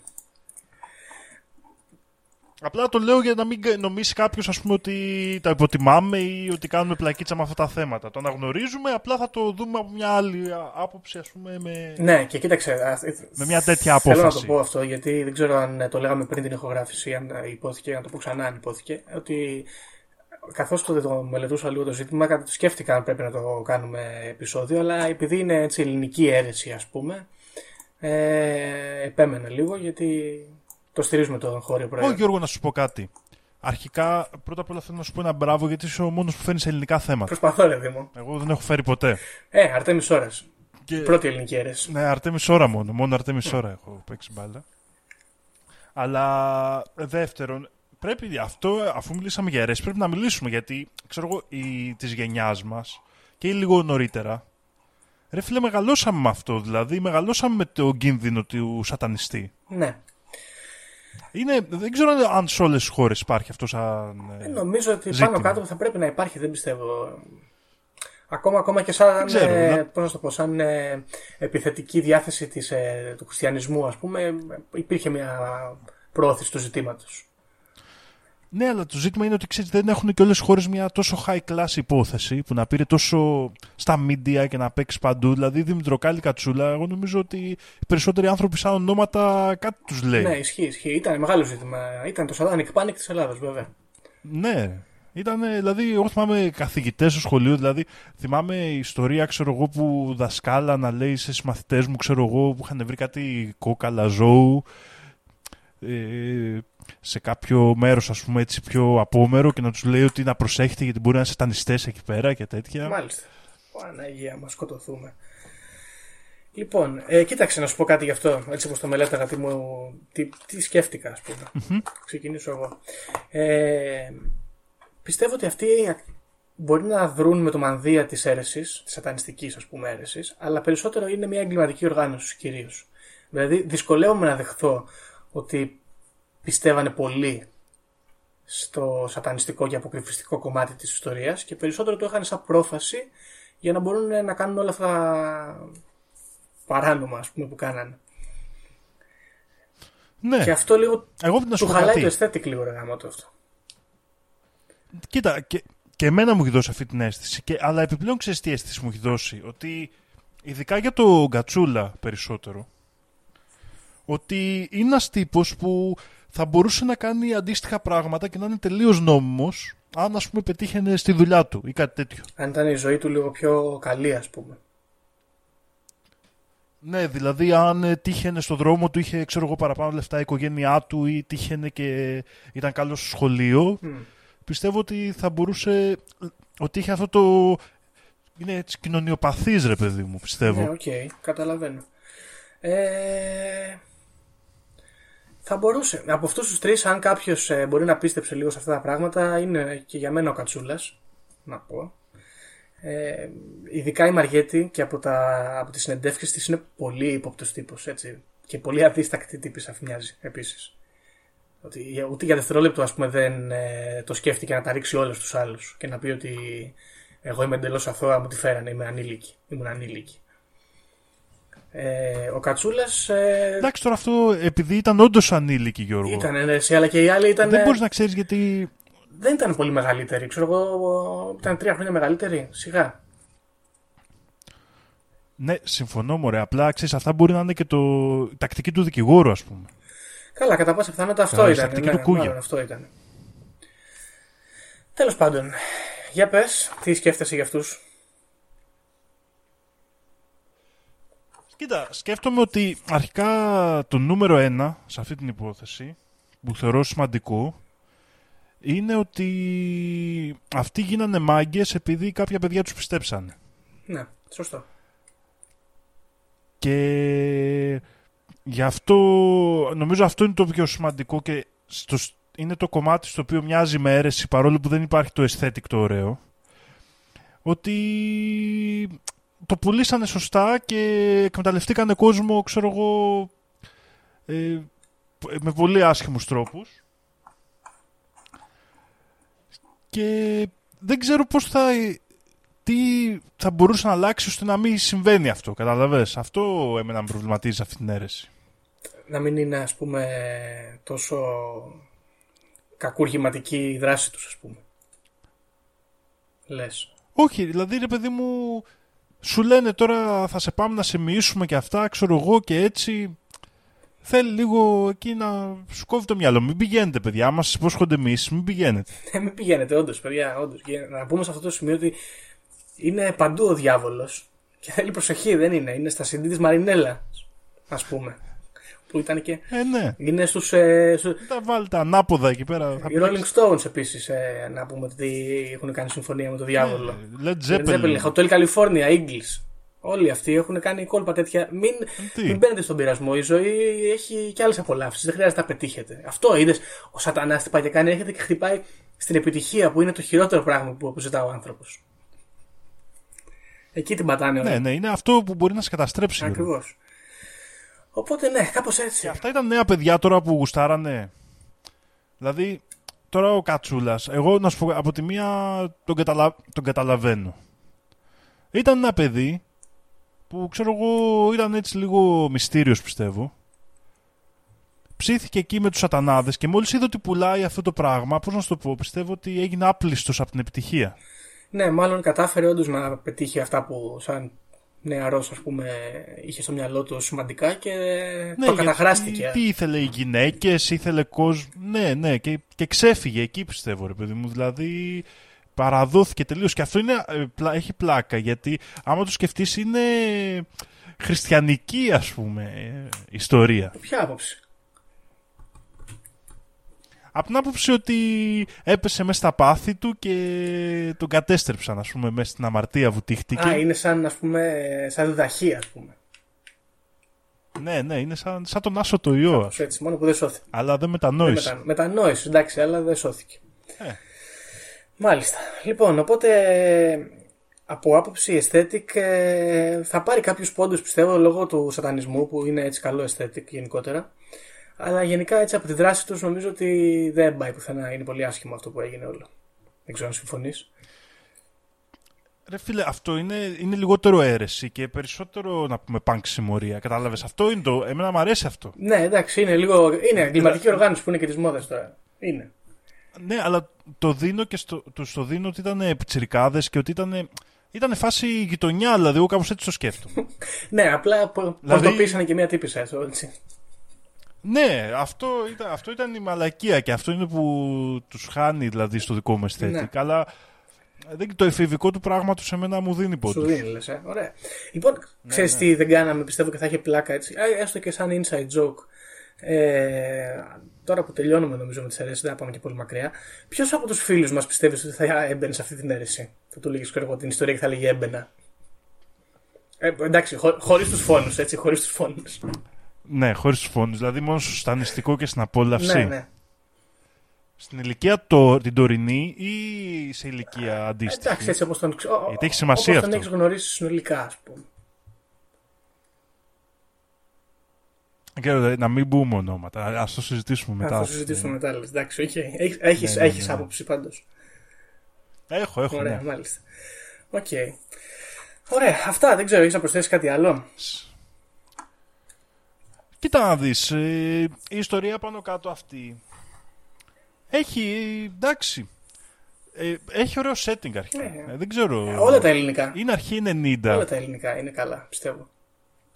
Απλά το λέω για να μην νομίσει κάποιος ότι τα υποτιμάμε ή ότι κάνουμε πλακίτσα με αυτά τα θέματα. Το αναγνωρίζουμε, απλά θα το δούμε από μια άλλη άποψη, ας πούμε, με, Ναι, και κοίταξε. α, με μια τέτοια Θέλω να το απόφαση. πω αυτό γιατί δεν ξέρω αν ε, το λέγαμε πριν την ηχογράφηση, αν ε, υπόθηκε, να το πω ξανά αν υπόθηκε, ότι καθώς το, το μελετούσα λίγο το ζήτημα, κα- σκέφτηκα αν πρέπει να το κάνουμε επεισόδιο, αλλά επειδή είναι έτσι ελληνική αίρεση ας πούμε, ε, επέμενα λίγο γιατί το στηρίζουμε το χώριο Εγώ, προϊόν. Γιώργο, να σου πω κάτι. Αρχικά, πρώτα απ' όλα θέλω να σου πω ένα μπράβο γιατί είσαι ο μόνος που φέρνεις ελληνικά θέματα. Προσπαθώ ρε Δήμο. Εγώ δεν έχω φέρει ποτέ. Ε, Αρτέμις ώρας. Και... Πρώτη ελληνική αίρεση. Ναι, Αρτέμι ώρα μόνο. Μόνο Αρτέμι ώρα έχω παίξει μπάλα. Αλλά δεύτερον, πρέπει αυτό, αφού μιλήσαμε για αιρέσει, πρέπει να μιλήσουμε γιατί ξέρω εγώ, η, της γενιάς μας και ή λίγο νωρίτερα. Ρε φίλε, μεγαλώσαμε με αυτό. Δηλαδή, μεγαλώσαμε με το κίνδυνο του σατανιστή. Ναι. Είναι, δεν ξέρω αν σε όλες τις χώρες υπάρχει αυτό σαν. ε, Ε, Νομίζω ότι ζήτημα. πάνω κάτω θα πρέπει να υπάρχει, δεν πιστεύω. Ακόμα, ακόμα και σαν, ξέρω, ε, να- πώς να το πω, σαν ε, επιθετική διάθεση της, ε, του χριστιανισμού, ας πούμε, ε, υπήρχε μια πρόθεση του ζητήματος. Ναι, αλλά το ζήτημα είναι ότι ξέρεις, δεν έχουν και όλες οι χώρες μια τόσο high class υπόθεση που να πήρε τόσο στα media και να παίξει παντού. Δηλαδή, Δημητροκάλη Κατσούλα, εγώ νομίζω ότι οι περισσότεροι άνθρωποι σαν ονόματα κάτι τους λέει. Ναι, ισχύει, ισχύει. Ήταν μεγάλο ζήτημα. Ήταν το Satanic Panic της Ελλάδας, βέβαια. Ναι. Ήταν, δηλαδή, εγώ θυμάμαι καθηγητές στο σχολείο, δηλαδή, θυμάμαι ιστορία, ξέρω εγώ, που δασκάλα να λέει σε συμμαθητές μου, ξέρω εγώ, που είχαν βρει κάτι κόκαλα ζώου ε, σε κάποιο μέρος, ας πούμε, έτσι πιο απόμερο και να τους λέει ότι να προσέχετε γιατί μπορεί να είναι σατανιστές εκεί πέρα και τέτοια. Μάλιστα. Παναγία, μας σκοτωθούμε. Λοιπόν, ε, κοίταξε να σου πω κάτι γι' αυτό, έτσι όπως το μελέταγα, τι, μου, τι, τι σκέφτηκα, ας πούμε. Ξεκινήσω εγώ. Ε, πιστεύω ότι αυτοί μπορεί να δρουν με το μανδύα της αίρεσης, της σατανιστικής ας πούμε αίρεσης, αλλά περισσότερο είναι μια εγκληματική οργάνωση κυρίως. Δηλαδή δυσκολεύομαι να δεχθώ ότι πιστεύανε πολύ στο σατανιστικό και αποκρυφιστικό κομμάτι της ιστορίας και περισσότερο το είχαν σαν πρόφαση για να μπορούν να κάνουν όλα αυτά τα παράνομα ας πούμε που κάνανε. Ναι, Και αυτό λίγο εγώ να σου του πω χαλάει κάτι. το aesthetic λίγο ρε γάμο το αυτό. Κοίτα, και, και εμένα μου έχει δώσει αυτή την αίσθηση. Και, αλλά επιπλέον ξέρεις τι αίσθηση μου έχει δώσει. Ότι ειδικά για το Γκατσούλα περισσότερο. Ότι είναι ένας τύπος που θα μπορούσε να κάνει αντίστοιχα πράγματα και να είναι τελείως νόμιμος αν ας πούμε πετύχαινε στη δουλειά του ή κάτι τέτοιο. Αν ήταν η ζωή του λίγο πιο καλή ας πούμε. Ναι, δηλαδή αν ε, τύχαινε στο δρόμο του, είχε ξέρω εγώ παραπάνω λεφτά η οικογένειά του ή τύχαινε και ήταν καλός στο σχολείο, Μμ. πιστεύω ότι θα μπορούσε. ότι είχε αυτό το. είναι έτσι κοινωνιοπαθής ρε παιδί μου, πιστεύω. Ναι, οκ, καταλαβαίνω. Ε, θα μπορούσε. Από αυτούς τους τρεις, αν κάποιος μπορεί να πίστεψε λίγο σε αυτά τα πράγματα, είναι και για μένα ο Κατσούλας. Να πω. Ε, ειδικά η Μαριέτη και από, τα, από τις συνεντεύξεις της είναι πολύ ύποπτος τύπος έτσι, και πολύ αδίστακτη τύπης αφημιάζει επίσης. Ότι ούτε για δευτερόλεπτο ας πούμε δεν ε, το σκέφτηκε να τα ρίξει όλους τους άλλους και να πει ότι εγώ είμαι εντελώς αθώα, μου τη φέρανε, είμαι ανήλικη. Ήμουν ανήλικη. Ε, ο Κατσούλας. Ε, Εντάξει, τώρα αυτό επειδή ήταν όντως ανήλικη, Γιώργο. Ήταν, ναι, αλλά και οι άλλοι ήταν. Δεν μπορείς να ξέρεις γιατί δεν ήταν πολύ μεγαλύτερη. Ξέρω εγώ, ήταν τρία χρόνια μεγαλύτερη. Σιγά. Ναι, συμφωνώ μωρέ. Απλά ξέρεις, αυτά μπορεί να είναι και το... η τακτική του δικηγόρου, ας πούμε. Καλά, κατά πάσα πιθανότητα αυτό ήταν. Τακτική ναι, του μάλλον, αυτό ήταν. Τέλος πάντων, για πες, τι σκέφτεσαι για αυτούς; Κοίτα, σκέφτομαι ότι αρχικά το νούμερο ένα σε αυτή την υπόθεση που θεωρώ σημαντικό είναι ότι αυτοί γίνανε μάγκες επειδή κάποια παιδιά τους πιστέψανε. Ναι, σωστό. Και γι' αυτό, νομίζω αυτό είναι το πιο σημαντικό και στο, είναι το κομμάτι στο οποίο μοιάζει με αίρεση παρόλο που δεν υπάρχει το aesthetic το ωραίο. Ότι το πουλήσανε σωστά και εκμεταλλευτήκανε κόσμο, ξέρω εγώ, ε, με πολύ άσχημους τρόπους. και δεν ξέρω πώς θα, τι θα μπορούσε να αλλάξει ώστε να μην συμβαίνει αυτό. Καταλαβες; Αυτό εμένα με προβληματίζει αυτή την αίρεση. Να μην είναι ας πούμε τόσο κακουργηματική η δράση τους ας πούμε. Λες. Όχι, δηλαδή ρε παιδί μου σου λένε τώρα θα σε πάμε να σε μοιήσουμε και αυτά, ξέρω εγώ και έτσι θέλει λίγο εκεί να σου κόβει το μυαλό. Μην πηγαίνετε, παιδιά. Άμα σα υπόσχονται εμείς, μην πηγαίνετε. Ναι, (laughs) μην πηγαίνετε, όντως, παιδιά. Όντως. να πούμε σε αυτό το σημείο ότι είναι παντού ο διάβολος. Και θέλει προσοχή, δεν είναι. Είναι στα CD της Μαρινέλας, ας πούμε. Που ήταν και. Ε, ναι. Είναι στους. Ε, Τα βάλτε ανάποδα εκεί πέρα. Οι Rolling Stones επίσης, ε, να πούμε ότι έχουν κάνει συμφωνία με τον διάβολο. Ε, Led Zeppelin. Hotel California, Eagles. Όλοι αυτοί έχουν κάνει κόλπα τέτοια. Μην, μην μπαίνετε στον πειρασμό. Η ζωή έχει και άλλες απολαύσεις. Δεν χρειάζεται να πετύχετε. Αυτό είδες. Ο Σατανάς τι πάει και κάνει. Έρχεται και χτυπάει στην επιτυχία που είναι το χειρότερο πράγμα που ζητά ο άνθρωπος. Εκεί την πατάνε όλοι. Ναι, ναι, είναι αυτό που μπορεί να σε καταστρέψει. Ακριβώς. Οπότε ναι, κάπως έτσι. Και αυτά ήταν νέα παιδιά τώρα που γουστάρανε. Δηλαδή, τώρα ο Κατσούλας, εγώ να σου πω από τη μία τον, καταλα... τον καταλαβαίνω. Ήταν ένα παιδί που ξέρω εγώ ήταν έτσι λίγο μυστήριος πιστεύω. Ψήθηκε εκεί με τους σατανάδες και μόλις είδε ότι πουλάει αυτό το πράγμα, πώς να σου το πω, πιστεύω ότι έγινε άπλιστος από την επιτυχία. Ναι, μάλλον κατάφερε όντως να πετύχει αυτά που σαν νεαρός ας πούμε είχε στο μυαλό του σημαντικά και ναι, το καταχράστηκε. Τι ήθελε οι γυναίκες, ήθελε κόσμο. Ναι, ναι, και, και ξέφυγε εκεί πιστεύω ρε παιδί μου. Δηλαδή παραδόθηκε τελείως. Και αυτό είναι, ε, έχει πλάκα γιατί άμα το σκεφτείς είναι χριστιανική ας πούμε ε, ιστορία. Ποια άποψη; Από την άποψη ότι έπεσε μέσα στα πάθη του και τον κατέστρεψαν, ας πούμε, μέσα στην αμαρτία που τύχτηκε. Α, είναι σαν, ας πούμε, σαν διδαχή, ας πούμε. Ναι, ναι, είναι σαν, σαν τον Άσο το ιό. Έτσι, μόνο που δεν σώθηκε. Αλλά δεν μετανόησε. Δεν μετανόησε, εντάξει, αλλά δεν σώθηκε. Ε. Μάλιστα. Λοιπόν, οπότε από άποψη aesthetic ε, θα πάρει κάποιους πόντους πιστεύω λόγω του σατανισμού που είναι έτσι καλό aesthetic γενικότερα. Αλλά γενικά έτσι από τη δράση τους νομίζω ότι δεν πάει πουθενά. Είναι πολύ άσχημο αυτό που έγινε όλο. Δεν ξέρω αν συμφωνείς. Ρε φίλε, αυτό είναι, είναι λιγότερο αίρεση και περισσότερο να πούμε πανκ συμμορία. Κατάλαβες. Αυτό; Είναι το. Εμένα μου αρέσει αυτό. Ναι, εντάξει, είναι λίγο. Είναι εγκληματική οργάνωση που είναι και της μόδας τώρα. Είναι. Ναι, αλλά το δίνω και στο, το, στο δίνω ότι ήταν πιτσιρικάδε και ότι ήταν. Ήταν φάση γειτονιά, δηλαδή εγώ κάπως έτσι το σκέφτομαι. (laughs) ναι, απλά δηλαδή... και μια τύπησα έτσι. Ναι, αυτό ήταν, αυτό ήταν η μαλακία και αυτό είναι που τους χάνει δηλαδή στο δικό μου αισθέτη. Ναι. Αλλά το εφηβικό του πράγματος σε μένα μου δίνει πόντους. Σου δίνει, λες, ε. Ωραία. Λοιπόν, ναι, ξέρεις ναι. τι δεν κάναμε, πιστεύω και θα έχει πλάκα έτσι. Έστω και σαν inside joke. Ε, τώρα που τελειώνουμε νομίζω με τι αιρέσει, δεν θα πάμε και πολύ μακριά. Ποιος από τους φίλους μας πιστεύεις ότι θα έμπαινε σε αυτή την αίρεση; Θα του λέγεις, ξέρω εγώ, την ιστορία και θα λέγει έμπαινα. Ε, εντάξει, χω, χωρίς τους φόνους, έτσι, χωρίς τους φόνους. Ναι, χωρίς τους φόνους. Δηλαδή μόνο στο σατανιστικό και στην απόλαυση. ναι, ναι. Στην ηλικία το, την τωρινή ή σε ηλικία αντίστοιχη; Εντάξει, έτσι όπως τον ξέρω. Γιατί έχει σημασία Όπως τον αυτό. έχεις γνωρίσει συνολικά, ας πούμε. Δεν ξέρω, δηλαδή, να μην μπούμε ονόματα. Α το συζητήσουμε μετά. Θα το συζητήσουμε μετά, λες. Εντάξει, οκ. Έχεις, έχεις, Ναι, ναι, έχεις ναι. άποψη πάντως. Έχω, έχω. Ωραία, ναι. μάλιστα. Οκ. Ωραία, αυτά δεν ξέρω, έχεις να προσθέσεις κάτι άλλο; Κοίτα να δεις, ε, η ιστορία πάνω κάτω αυτή έχει, εντάξει, ε, έχει ωραίο setting αρχικά. Ναι. Ε, δεν ξέρω. Ε, Όλα τα ελληνικά. Είναι αρχή 90. Όλα τα ελληνικά είναι καλά, πιστεύω.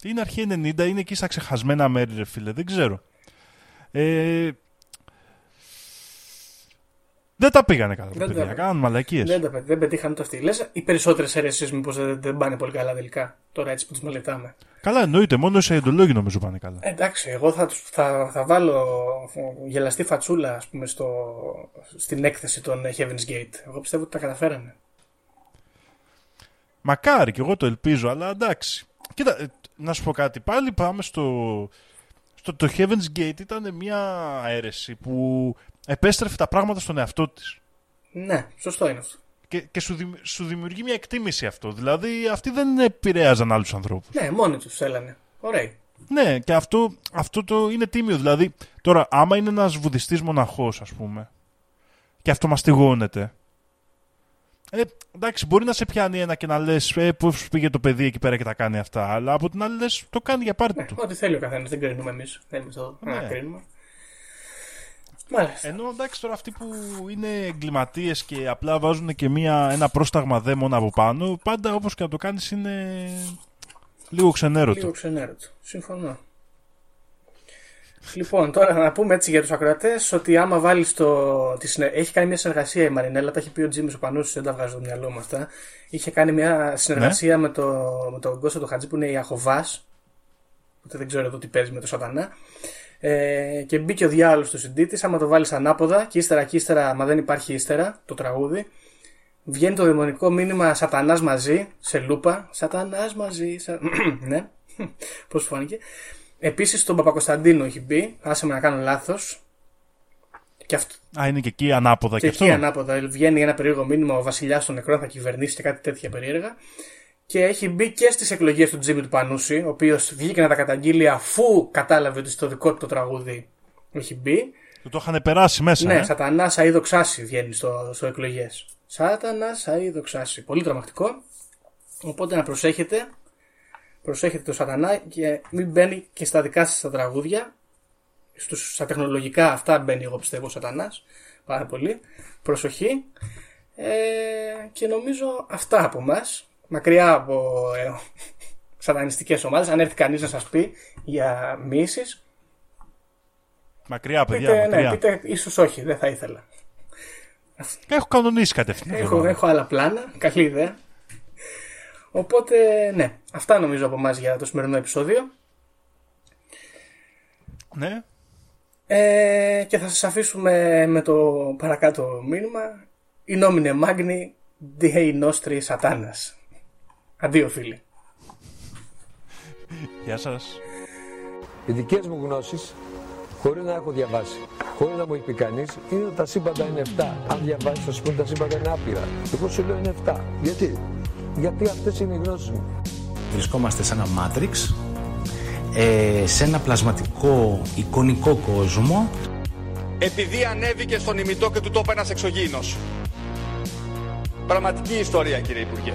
Είναι αρχή 90, είναι εκεί στα ξεχασμένα μέρη, ρε φίλε. Δεν ξέρω. Ε, δεν τα πήγανε καλά τα Δεν τα παιδιά. πήγανε. Κάναν μαλακίες. Δεν, τα, πε- δεν πετύχανε το αυτοί. Λες, οι περισσότερες αιρεσίες μήπως δεν, δεν πάνε πολύ καλά τελικά. Τώρα έτσι που τις μελετάμε. Καλά, εννοείται. Μόνο σε εντολόγοι νομίζω πάνε καλά. Ε, εντάξει, εγώ θα, τους- θα, θα βάλω γελαστή φατσούλα ας πούμε, στο, στην έκθεση των Heaven's Gate. Εγώ πιστεύω ότι τα καταφέρανε. Μακάρι και εγώ το ελπίζω, αλλά εντάξει. Κοίτα, ε, να σου πω κάτι. Πάλι πάμε στο. στο το Heaven's Gate ήταν μια αίρεση που επέστρεφε τα πράγματα στον εαυτό της. Ναι, σωστό είναι αυτό. Και, και σου, δημι- σου δημιουργεί μια εκτίμηση αυτό. Δηλαδή, αυτοί δεν επηρέαζαν άλλους ανθρώπους. Ναι, μόνοι τους θέλανε. Ωραία. Ναι, και αυτό, αυτό το είναι τίμιο. Δηλαδή, τώρα, άμα είναι ένας βουδιστής μοναχός, ας πούμε, και αυτό μαστιγώνεται, ε, εντάξει, μπορεί να σε πιάνει ένα και να λες ε, πώς πήγε το παιδί εκεί πέρα και τα κάνει αυτά, αλλά από την άλλη λες, το κάνει για πάρτι Ναι, του. ό,τι θέλει ο καθένας, δεν κρίνουμε εμείς. Δεν είμαστε εδώ να Ναι. κρίνουμε. Μάλιστα. Ενώ εντάξει τώρα αυτοί που είναι εγκληματίες και απλά βάζουν και μια, ένα πρόσταγμα δαίμονα από πάνω, πάντα όπως και να το κάνεις είναι λίγο ξενέρωτο. Λίγο ξενέρωτο. Συμφωνώ. Λοιπόν, τώρα να πούμε έτσι για τους ακροατές ότι άμα βάλεις το. Τη συνε... Έχει κάνει μια συνεργασία η Μαρινέλα, τα έχει πει ο Τζίμις ο Πανούσης, δεν τα βγάζω στο μυαλό μου αυτά. Είχε κάνει μια συνεργασία Ναι. με, το... με τον Κώστα το Χατζή που είναι η Αχοβάς. Οπότε δεν ξέρω εδώ τι παίζει με το Σατανά. Ε, και μπήκε ο διάολο στο CD τη. Άμα το βάλεις ανάποδα και ύστερα και ύστερα, μα δεν υπάρχει ύστερα το τραγούδι, βγαίνει το δαιμονικό μήνυμα Σατανάς μαζί, σε λούπα. Σατανάς μαζί, σα... (clears throat) ναι, (laughs) πώς σου φάνηκε. Επίσης τον Παπακοσταντίνο έχει μπει, άσε με να κάνω λάθος. Και αυτό, Α, είναι και εκεί ανάποδα και και, εκεί αυτό. ανάποδα βγαίνει ένα περίεργο μήνυμα ο βασιλιάς των νεκρών θα κυβερνήσει και κάτι τέτοια περίεργα. Και έχει μπει και στις εκλογές του Τζίμι του Πανούση, ο οποίος βγήκε να τα καταγγείλει αφού κατάλαβε ότι στο δικό του το τραγούδι έχει μπει. Του το είχαν περάσει μέσα. Ναι, ε. Σατανάς Αίδο Ξάση βγαίνει στο, στο εκλογές. Σάτανα Αίδο Ξάση. Πολύ τρομακτικό. Οπότε να προσέχετε. Προσέχετε το Σατανά και μην μπαίνει και στα δικά σας τα τραγούδια. Στους, στα τεχνολογικά αυτά μπαίνει, εγώ πιστεύω, ο Σατανάς. Πάρα πολύ. Προσοχή. Ε, και νομίζω αυτά από εμά. Μακριά από ε, σατανιστικές ομάδες. Αν έρθει κανείς να σας πει για μίσεις, Μακριά, παιδιά, πείτε, μακριά. ναι, πείτε ίσως όχι, δεν θα ήθελα. Έχω κανονίσει κατευθείαν. Έχω, έχω άλλα πλάνα. Καλή ιδέα. Οπότε, ναι. Αυτά νομίζω από εμάς για το σημερινό επεισόδιο. Ναι. Ε, και θα σας αφήσουμε με το παρακάτω μήνυμα. Η νόμινε μάγνη Dei Nostri Satanas. Αντίο φίλοι. Γεια σας. Οι δικές μου γνώσεις, χωρίς να έχω διαβάσει, χωρίς να μου έχει πει κανείς, είναι ότι τα σύμπαντα είναι 7. Αν διαβάσεις, θα σου πούνε τα σύμπαντα είναι άπειρα. Εγώ σου λέω είναι 7. Γιατί; Γιατί αυτές είναι οι γνώσεις μου. Βρισκόμαστε σε ένα μάτριξ, ε, σε ένα πλασματικό εικονικό κόσμο επειδή ανέβηκε στον ημιτό και του το είπε ένας εξωγήινος. Πραγματική ιστορία κύριε Υπουργέ.